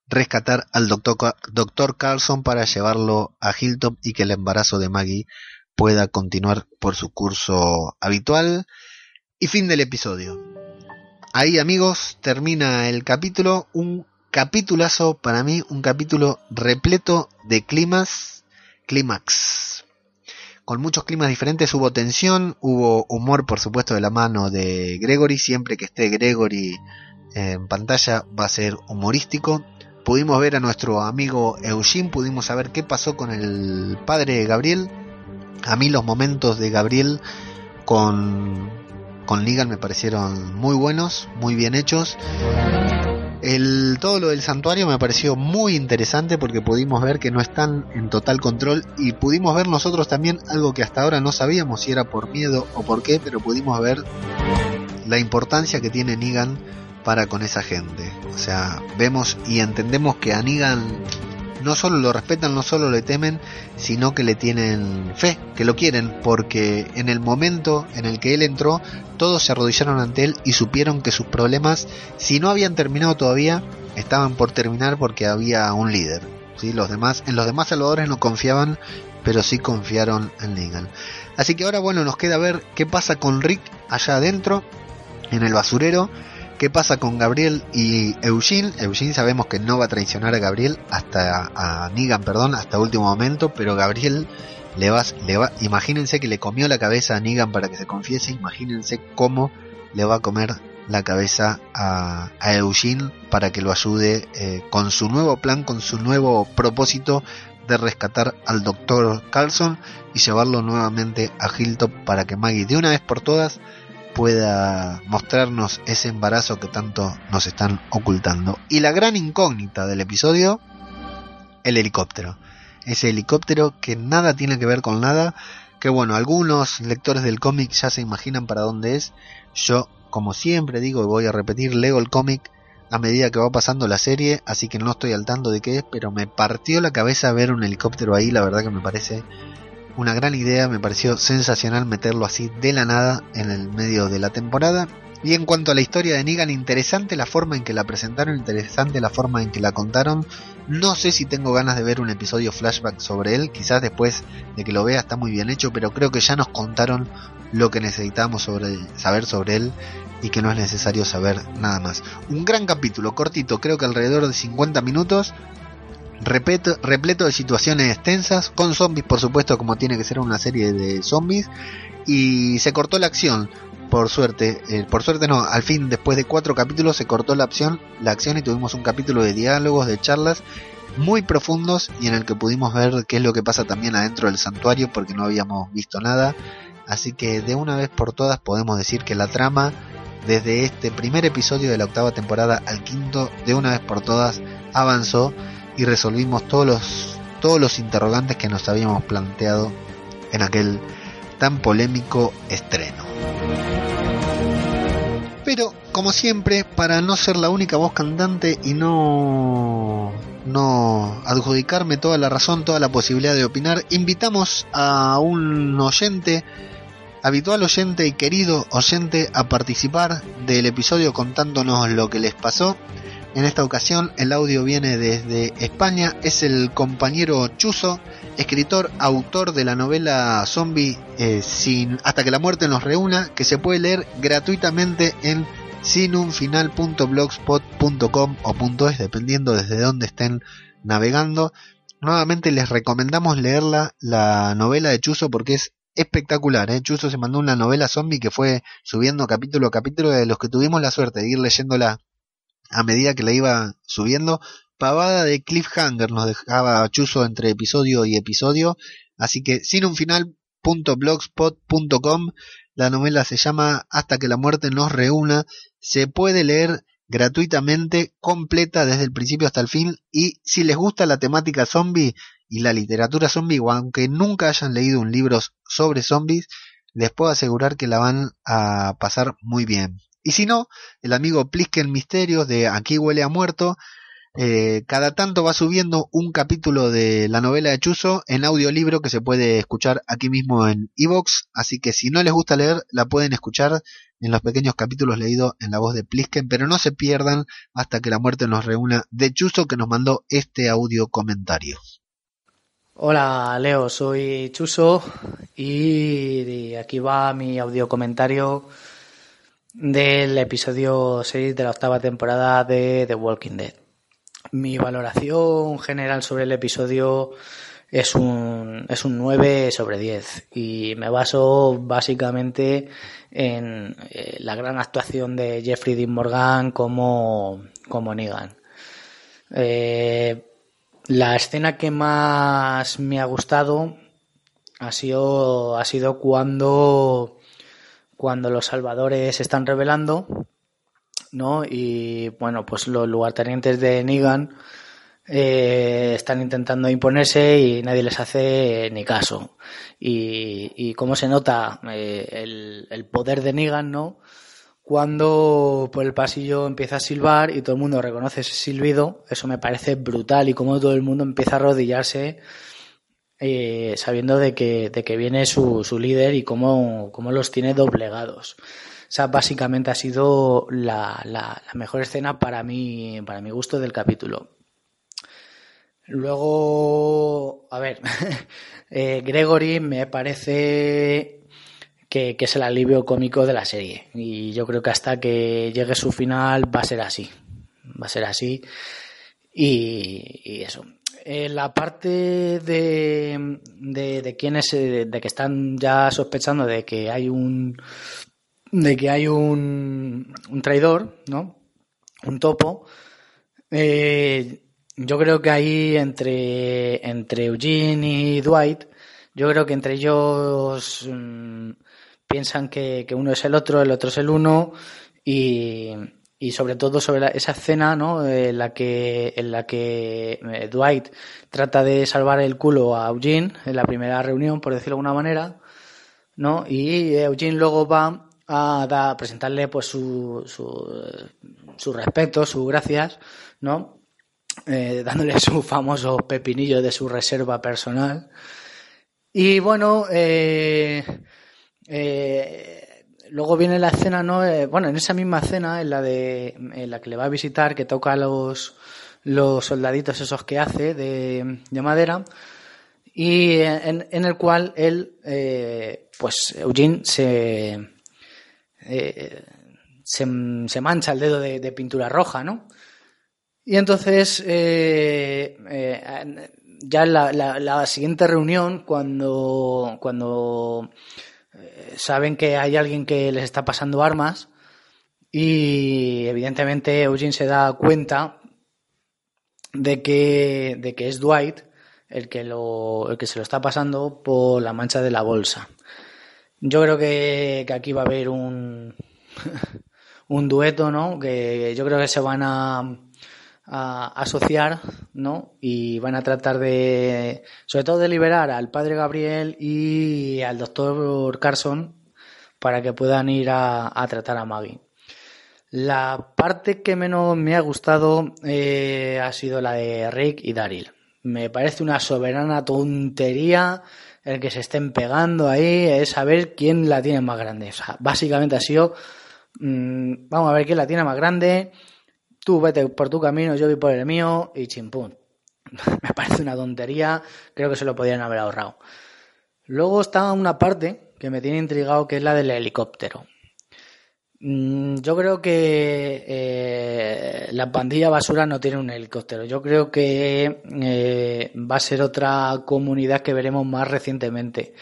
rescatar al doctor, doctor Carlson para llevarlo a Hilltop y que el embarazo de Maggie pueda continuar por su curso habitual. Y fin del episodio. Ahí amigos termina el capítulo, un capitulazo para mí, un capítulo repleto de climas, clímax. Con muchos climas diferentes hubo tensión, hubo humor por supuesto de la mano de Gregory, siempre que esté Gregory en pantalla va a ser humorístico. pudimos ver a nuestro amigo Eugene, pudimos saber qué pasó con el padre de Gabriel. A mí los momentos de Gabriel con, con Negan me parecieron muy buenos, muy bien hechos. El, todo lo del santuario me pareció muy interesante porque pudimos ver que no están en total control y pudimos ver nosotros también algo que hasta ahora no sabíamos si era por miedo o por qué, pero pudimos ver la importancia que tiene Negan para con esa gente. O sea, vemos y entendemos que a Negan no solo lo respetan, no solo le temen, sino que le tienen fe, que lo quieren, porque en el momento en el que él entró, todos se arrodillaron ante él y supieron que sus problemas, si no habían terminado todavía, estaban por terminar porque había un líder. ¿sí? Los demás, en los demás salvadores no confiaban, pero sí confiaron en Negan. Así que ahora bueno, nos queda ver qué pasa con Rick allá adentro, en el basurero, ¿Qué pasa con Gabriel y Eugene? Eugene sabemos que no va a traicionar a Gabriel hasta a Negan, perdón, hasta último momento, pero Gabriel le va, le va, imagínense que le comió la cabeza a Negan para que se confiese, imagínense cómo le va a comer la cabeza a, Eugene para que lo ayude eh, con su nuevo plan, con su nuevo propósito de rescatar al doctor Carlson y llevarlo nuevamente a Hilltop para que Maggie de una vez por todas pueda mostrarnos ese embarazo que tanto nos están ocultando. Y la gran incógnita del episodio, el helicóptero. Ese helicóptero que nada tiene que ver con nada, que bueno, algunos lectores del cómic ya se imaginan para dónde es. Yo, como siempre digo y voy a repetir, leo el cómic a medida que va pasando la serie, así que no estoy al tanto de qué es, pero me partió la cabeza ver un helicóptero ahí, la verdad que me parece una gran idea, me pareció sensacional meterlo así de la nada en el medio de la temporada. Y en cuanto a la historia de Negan, interesante la forma en que la presentaron, interesante la forma en que la contaron. No sé si tengo ganas de ver un episodio flashback sobre él, quizás después de que lo vea está muy bien hecho, pero creo que ya nos contaron lo que necesitamos sobre, saber sobre él y que no es necesario saber nada más. Un gran capítulo, cortito, creo que alrededor de 50 minutos, repleto, de situaciones tensas, con zombies por supuesto como tiene que ser una serie de zombies, y se cortó la acción, por suerte, eh, por suerte no, al fin después de cuatro capítulos se cortó la acción, la acción y tuvimos un capítulo de diálogos, de charlas muy profundos y en el que pudimos ver qué es lo que pasa también adentro del santuario porque no habíamos visto nada. Así que de una vez por todas podemos decir que la trama desde este primer episodio de la octava temporada al quinto de una vez por todas avanzó y resolvimos todos los, todos los interrogantes que nos habíamos planteado en aquel tan polémico estreno. Pero, como siempre, para no ser la única voz cantante y no, no adjudicarme toda la razón, toda la posibilidad de opinar, invitamos a un oyente, habitual oyente y querido oyente, a participar del episodio contándonos lo que les pasó en esta ocasión el audio viene desde España, es el compañero Chuzo, escritor, autor de la novela Zombie eh, sin, Hasta que la muerte nos reúna, que se puede leer gratuitamente en sinunfinal.blogspot.com o .es, dependiendo desde dónde estén navegando. Nuevamente les recomendamos leerla, la novela de Chuzo, porque es espectacular. ¿eh? Chuzo se mandó una novela zombie que fue subiendo capítulo a capítulo de los que tuvimos la suerte de ir leyéndola a medida que la iba subiendo. Pavada de cliffhanger nos dejaba Chuzo entre episodio y episodio. Así que sin un final.blogspot.com la novela se llama Hasta que la muerte nos reúna. Se puede leer gratuitamente, completa desde el principio hasta el fin. Y si les gusta la temática zombie y la literatura zombie, aunque nunca hayan leído un libro sobre zombies, les puedo asegurar que la van a pasar muy bien. Y si no, el amigo Plisken Misterios de Aquí huele a muerto, eh, cada tanto va subiendo un capítulo de la novela de Chuzo en audiolibro que se puede escuchar aquí mismo en Evox, así que si no les gusta leer, la pueden escuchar en los pequeños capítulos leídos en la voz de Plisken, pero no se pierdan hasta que la muerte nos reúna de Chuzo que nos mandó este audio comentario. Hola Leo, soy Chuso y aquí va mi audio comentario del episodio 6 de la octava temporada de The Walking Dead. Mi valoración general sobre el episodio es un, es un 9 sobre 10 y me baso básicamente en eh, la gran actuación de Jeffrey Dean Morgan como, como Negan. Eh, la escena que más me ha gustado ha sido, ha sido cuando, cuando los salvadores se están revelando, ¿no? Y bueno, pues los lugartenientes de Negan eh, están intentando imponerse y nadie les hace ni caso. Y, y cómo se nota eh, el, el, poder de Negan, ¿no? Cuando por el pasillo empieza a silbar y todo el mundo reconoce ese silbido, eso me parece brutal y cómo todo el mundo empieza a arrodillarse eh, sabiendo de que, de que viene su, su líder y cómo, cómo los tiene doblegados. O sea, básicamente ha sido la, la, la mejor escena para mí, para mi gusto del capítulo. Luego, a ver, [laughs] eh, Gregory me parece que, que, es el alivio cómico de la serie. Y yo creo que hasta que llegue su final va a ser así. Va a ser así. Y, y eso. Eh, la parte de, de, quienes, de que están ya sospechando de que hay un, de que hay un, un traidor, ¿no? Un topo. Eh, yo creo que ahí entre, entre Eugene y Dwight, yo creo que entre ellos mmm, piensan que, que, uno es el otro, el otro es el uno, y, y sobre todo sobre la, esa escena, ¿no? En la que, en la que eh, Dwight trata de salvar el culo a Eugene en la primera reunión, por decirlo de alguna manera, ¿no? Y Eugene luego va a, presentarle pues su, su, su respeto, sus gracias, ¿no? eh, dándole su famoso pepinillo de su reserva personal. Y bueno, eh, eh, luego viene la escena, ¿no? Eh, bueno, en esa misma escena, en la de en la que le va a visitar, que toca los, los soldaditos esos que hace de, de madera, y en, en, el cual él, eh, pues Eugene se, eh, se, se mancha el dedo de, pintura roja, ¿no? Y entonces, ya en la, la, siguiente reunión, cuando, cuando saben que hay alguien que les está pasando armas, y evidentemente Eugene se da cuenta de que, de que es Dwight el que, lo, el que se lo está pasando por la mancha de la bolsa. Yo creo que, que aquí va a haber un, [laughs] un dueto, ¿no? Que yo creo que se van a a asociar, ¿no? Y van a tratar de, sobre todo de liberar al padre Gabriel y al doctor Carson para que puedan ir a, tratar a Maggie. La parte que menos me ha gustado eh, ha sido la de Rick y Daryl. Me parece una soberana tontería el que se estén pegando ahí, es saber quién la tiene más grande. O sea, básicamente ha sido, mmm, vamos a ver quién la tiene más grande tú vete por tu camino, yo voy por el mío y chimpún. [laughs] Me parece una tontería, creo que se lo podrían haber ahorrado. Luego está una parte que me tiene intrigado, que es la del helicóptero. Mm, yo creo que eh, la pandilla basura no tiene un helicóptero. Yo creo que eh, va a ser otra comunidad que veremos más recientemente.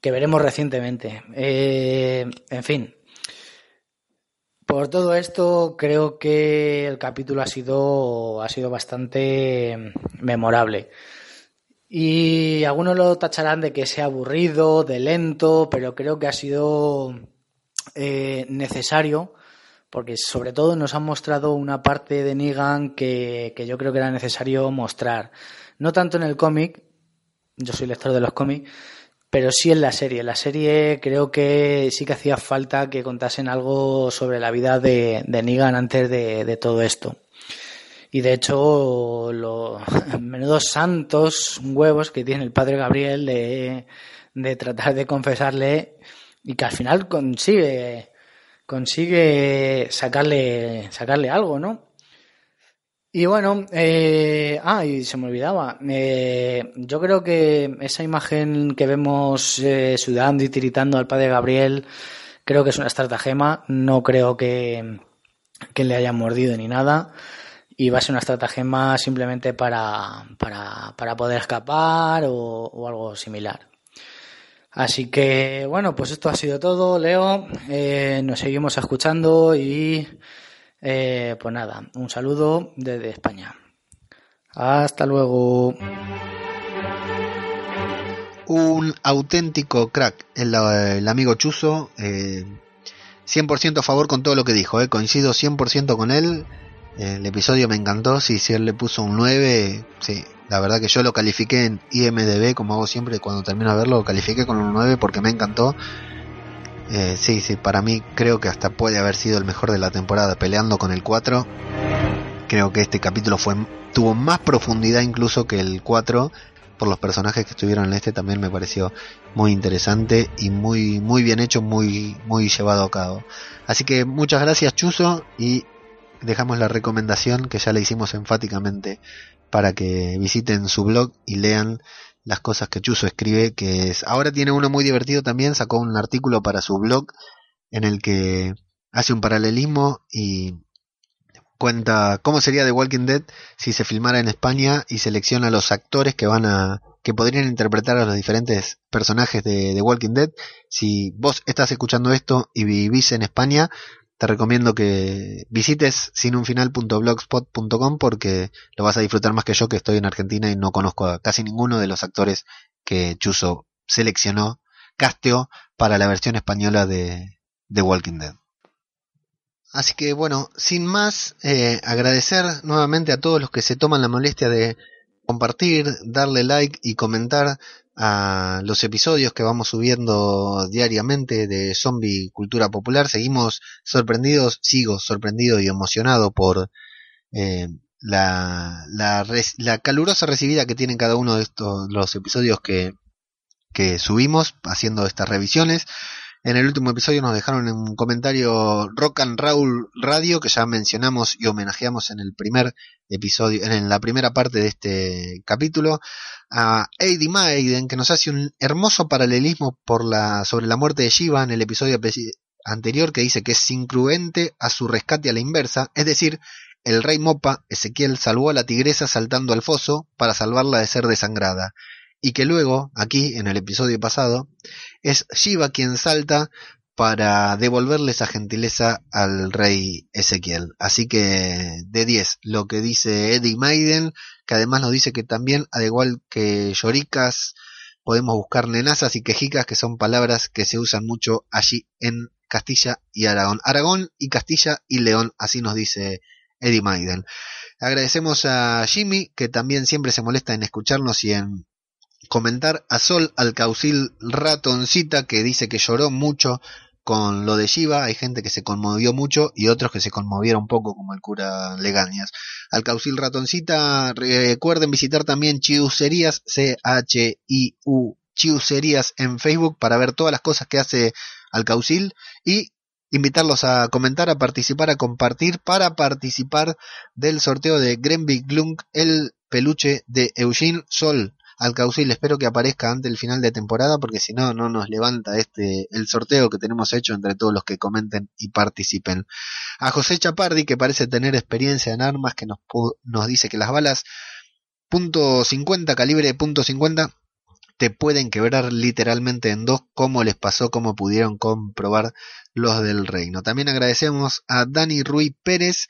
Que veremos recientemente. Eh, en fin, por todo esto, creo que el capítulo ha sido, ha sido bastante memorable. Y algunos lo tacharán de que sea aburrido, de lento, pero creo que ha sido eh, necesario, porque sobre todo nos han mostrado una parte de Negan que, que yo creo que era necesario mostrar. No tanto en el cómic, yo soy lector de los cómics, pero sí en la serie. En la serie creo que sí que hacía falta que contasen algo sobre la vida de, de Negan antes de, todo esto. Y de hecho, los [laughs] menudos santos huevos que tiene el padre Gabriel de, de tratar de confesarle y que al final consigue consigue sacarle sacarle algo, ¿no? Y bueno, eh, ah, y se me olvidaba. Eh, yo creo que esa imagen que vemos eh, sudando y tiritando al padre Gabriel, creo que es una estratagema. No creo que, que le hayan mordido ni nada. Y va a ser una estratagema simplemente para, para, para poder escapar o, algo similar. Así que, bueno, pues esto ha sido todo, Leo. Eh, nos seguimos escuchando y Eh, pues nada, un saludo desde España. Hasta luego. Un auténtico crack, el, el amigo Chuzo. Eh, 100% a favor con todo lo que dijo, eh, coincido 100% con él. El episodio me encantó, si, si él le puso un 9, sí, la verdad que yo lo califiqué en IMDB, como hago siempre cuando termino de verlo, lo califiqué con un 9 porque me encantó. Eh, sí, sí, para mí creo que hasta puede haber sido el mejor de la temporada, peleando con el 4. Creo que este capítulo fue tuvo más profundidad incluso que el 4 por los personajes que estuvieron en este también me pareció muy interesante y muy muy bien hecho, muy muy llevado a cabo. Así que muchas gracias Chuzo y dejamos la recomendación que ya le hicimos enfáticamente para que visiten su blog y lean las cosas que Chuzo escribe, que es ahora tiene uno muy divertido también, sacó un artículo para su blog en el que hace un paralelismo y cuenta cómo sería The Walking Dead si se filmara en España y selecciona los actores que van a que podrían interpretar a los diferentes personajes de The Walking Dead. Si vos estás escuchando esto y vivís en España, te recomiendo que visites sinunfinal.blogspot.com porque lo vas a disfrutar más que yo que estoy en Argentina y no conozco a casi ninguno de los actores que Chuso seleccionó, casteó para la versión española de The Walking Dead. Así que bueno, sin más, eh, agradecer nuevamente a todos los que se toman la molestia de compartir, darle like y comentar a los episodios que vamos subiendo diariamente de Zombie Cultura Popular. Seguimos sorprendidos, sigo sorprendido y emocionado por eh, la, la, la, calurosa recibida que tienen cada uno de estos los episodios que, que subimos haciendo estas revisiones. En el último episodio nos dejaron un comentario Rock and Roll Radio que ya mencionamos y homenajeamos en el primer episodio, en la primera parte de este capítulo, a Eddie Maiden que nos hace un hermoso paralelismo por la, sobre la muerte de Shiva en el episodio anterior que dice que es incruente a su rescate a la inversa, es decir, el rey Mopa, Ezequiel, salvó a la tigresa saltando al foso para salvarla de ser desangrada y que luego, aquí en el episodio pasado, es Shiva quien salta para devolverle esa gentileza al rey Ezequiel. Así que de 10, lo que dice Eddie Maiden, que además nos dice que también, al igual que lloricas, podemos buscar nenazas y quejicas, que son palabras que se usan mucho allí en Castilla y Aragón. Aragón y Castilla y León, así nos dice Eddie Maiden. Agradecemos a Jimmy, que también siempre se molesta en escucharnos y en comentar a Sol Alcaucil Ratoncita que dice que lloró mucho con lo de Shiva, hay gente que se conmovió mucho y otros que se conmovieron poco como el cura Legañas. Alcaucil Ratoncita, recuerden visitar también Chiuserías, C-H-I-U, Chiuserías en Facebook para ver todas las cosas que hace Alcaucil y invitarlos a comentar, a participar, a compartir para participar del sorteo de Grenvik Glunk, el peluche de Eugene Sol al Caucil. Espero que aparezca antes del final de temporada porque si no, no nos levanta este el sorteo que tenemos hecho entre todos los que comenten y participen. A José Chapardi, que parece tener experiencia en armas, que nos, nos dice que las balas punto .50, calibre punto .50, te pueden quebrar literalmente en dos, como les pasó, como pudieron comprobar los del reino. También agradecemos a Dani Ruiz Pérez,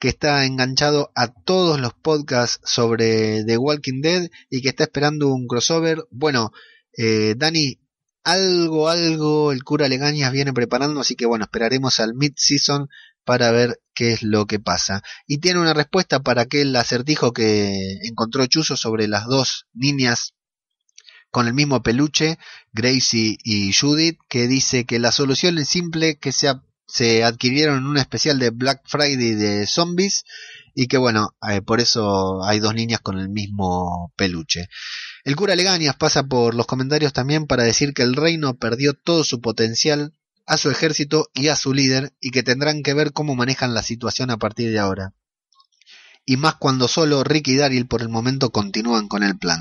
que está enganchado a todos los podcasts sobre The Walking Dead y que está esperando un crossover. Bueno, eh, Dani, algo, algo el cura Legañas viene preparando, así que bueno, esperaremos al mid-season para ver qué es lo que pasa. Y tiene una respuesta para aquel acertijo que encontró Chuzo sobre las dos niñas con el mismo peluche, Gracie y Judith, que dice que la solución es simple, que sea se adquirieron en un especial de Black Friday de zombies y que bueno, eh, por eso hay dos niñas con el mismo peluche. El cura Legañas pasa por los comentarios también para decir que el reino perdió todo su potencial a su ejército y a su líder y que tendrán que ver cómo manejan la situación a partir de ahora. Y más cuando solo Rick y Daryl por el momento continúan con el plan.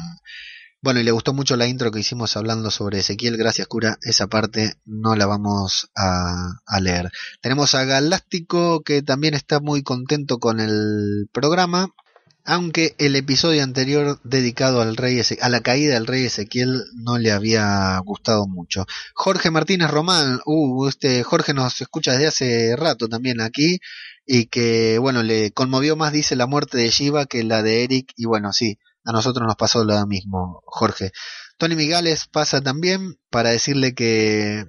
Bueno, y le gustó mucho la intro que hicimos hablando sobre Ezequiel, gracias cura, esa parte no la vamos a, leer. Tenemos a Galáctico que también está muy contento con el programa, aunque el episodio anterior dedicado al rey a la caída del rey Ezequiel no le había gustado mucho. Jorge Martínez Román, uh, este Jorge nos escucha desde hace rato también aquí y que, bueno, le conmovió más, dice, la muerte de Shiva que la de Eric, y bueno, sí, a nosotros nos pasó lo mismo, Jorge. Tony Migales pasa también para decirle que,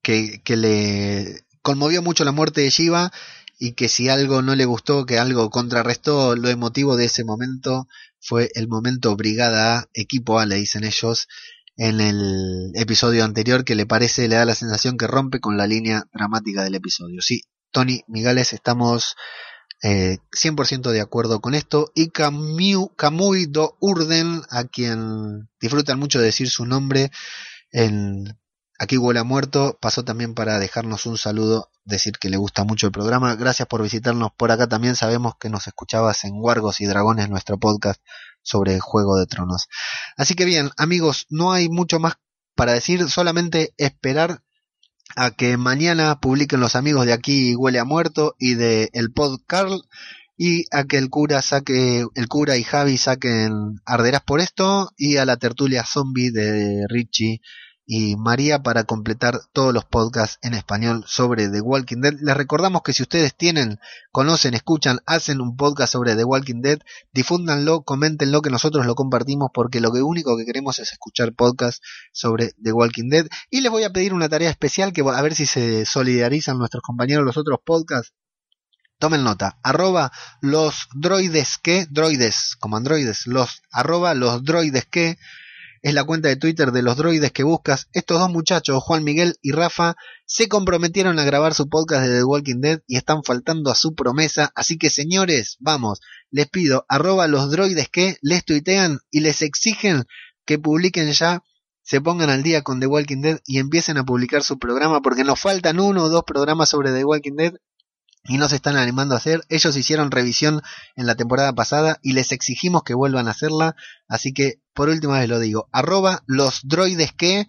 que, que le conmovió mucho la muerte de Shiva y que si algo no le gustó, que algo contrarrestó lo emotivo de ese momento, fue el momento Brigada A, equipo A, le dicen ellos, en el episodio anterior, que le parece, le da la sensación que rompe con la línea dramática del episodio. Sí, Tony Migales, estamos eh, 100% de acuerdo con esto. Y Kamui Do Urden, a quien disfrutan mucho de decir su nombre en Aquí huele a muerto, pasó también para dejarnos un saludo, decir que le gusta mucho el programa. Gracias por visitarnos por acá también. Sabemos que nos escuchabas en Wargos y Dragones, nuestro podcast sobre Juego de Tronos. Así que bien, amigos, no hay mucho más para decir, solamente esperar a que mañana publiquen los amigos de aquí Huele a Muerto y de El Pod Carl y a que el cura saque, el cura y Javi saquen Arderás por esto y a la tertulia zombie de Richie y María para completar todos los podcasts en español sobre The Walking Dead. Les recordamos que si ustedes tienen, conocen, escuchan, hacen un podcast sobre The Walking Dead, difúndanlo, coméntenlo que nosotros lo compartimos porque lo único que queremos es escuchar podcasts sobre The Walking Dead. Y les voy a pedir una tarea especial que a ver si se solidarizan nuestros compañeros los otros podcasts. Tomen nota, arroba los droides que, droides como androides, los arroba los droides que es la cuenta de Twitter de los droides que buscas. Estos dos muchachos, Juan Miguel y Rafa, se comprometieron a grabar su podcast de The Walking Dead y están faltando a su promesa. Así que señores, vamos, les pido, arroba los droides que les tuitean y les exigen que publiquen ya, se pongan al día con The Walking Dead y empiecen a publicar su programa porque nos faltan uno o dos programas sobre The Walking Dead y no se están animando a hacer. Ellos hicieron revisión en la temporada pasada y les exigimos que vuelvan a hacerla. Así que por última vez lo digo, arroba los droides que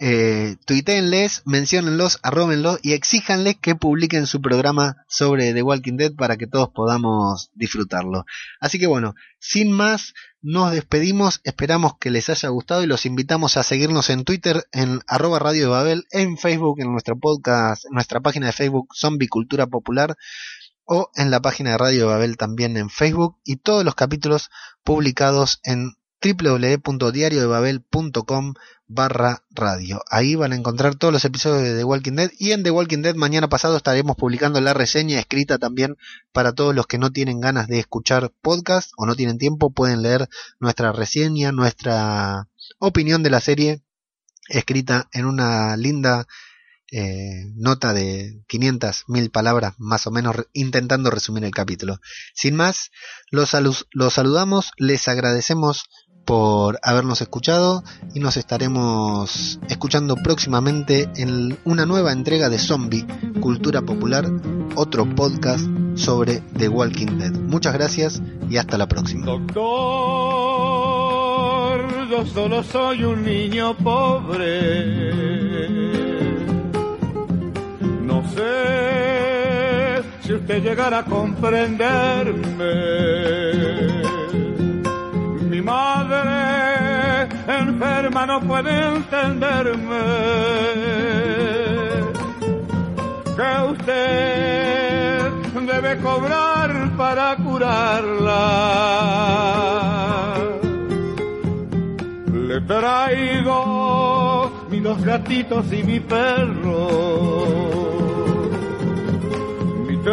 eh, tuiteenles, menciónenlos, arróbenlos y exíjanles que publiquen su programa sobre The Walking Dead para que todos podamos disfrutarlo. Así que bueno, sin más, nos despedimos, esperamos que les haya gustado y los invitamos a seguirnos en Twitter, en arroba Radio de Babel, en Facebook, en nuestro podcast, en nuestra página de Facebook Zombie Cultura Popular o en la página de Radio de Babel también en Facebook y todos los capítulos publicados en www.diariodebabel.com barra radio. Ahí van a encontrar todos los episodios de The Walking Dead y en The Walking Dead mañana pasado estaremos publicando la reseña escrita también para todos los que no tienen ganas de escuchar podcast o no tienen tiempo pueden leer nuestra reseña, nuestra opinión de la serie escrita en una linda eh, nota de 500 mil palabras más o menos intentando resumir el capítulo. Sin más, los, los saludamos, les agradecemos por habernos escuchado y nos estaremos escuchando próximamente en una nueva entrega de Zombie Cultura Popular, otro podcast sobre The Walking Dead. Muchas gracias y hasta la próxima. Doctor, yo solo soy un niño pobre. No sé si usted llegará a comprenderme mi madre enferma no puede entenderme. Que usted debe cobrar para curarla. Le traigo mis dos gatitos y mi perro.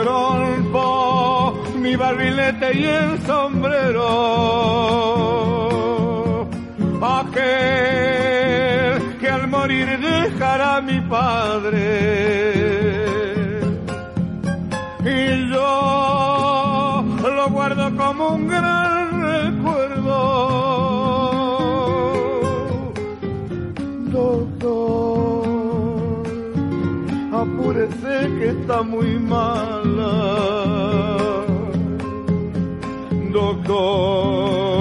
Trompo mi barrilete y el sombrero. Aquel que al morir dejará a mi padre. Y yo lo guardo como un gran apúrese que está muy mala doctor,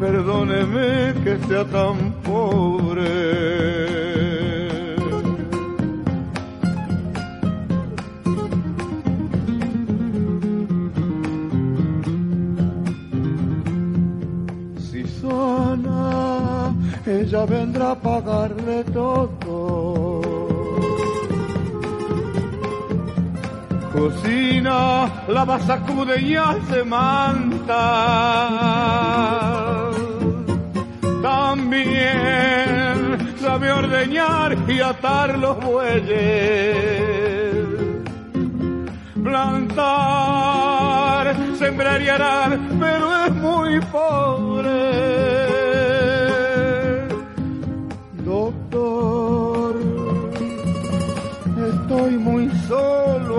perdóneme que sea tan pobre. Si sana, ella vendrá a pagarle todo Cocina, lava, sacude y hace manta. También sabe ordeñar y atar los bueyes. Plantar, sembrar y arar, pero es muy pobre.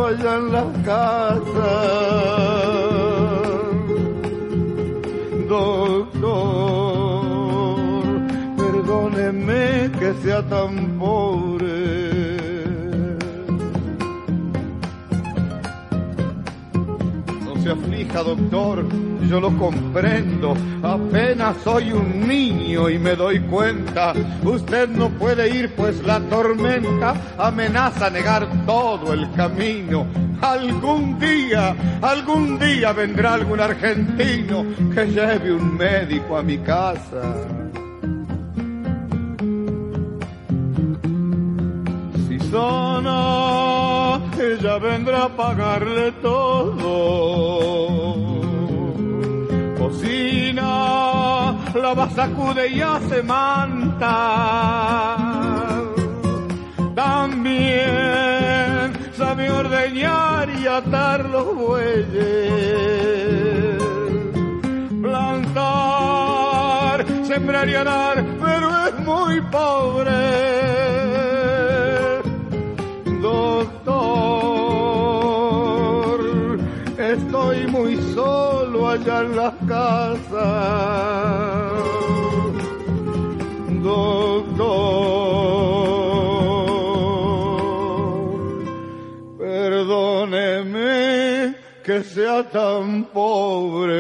Allá en la casa. Doctor, perdóneme que sea tan pobre. No se aflija, doctor, yo lo comprendo. Apenas soy un niño y me doy cuenta. Usted no puede ir, pues la tormenta amenaza negar todo el camino. Algún día, algún día vendrá algún argentino que lleve un médico a mi casa. Si sana, ella vendrá a pagarle todo. Cocina, lava, sacude y hace manta. También sabe ordeñar y atar los bueyes. Plantar, sembrar y arar, pero es muy pobre. Doctor, estoy muy solo allá en la casa. Perdóneme que sea tan pobre.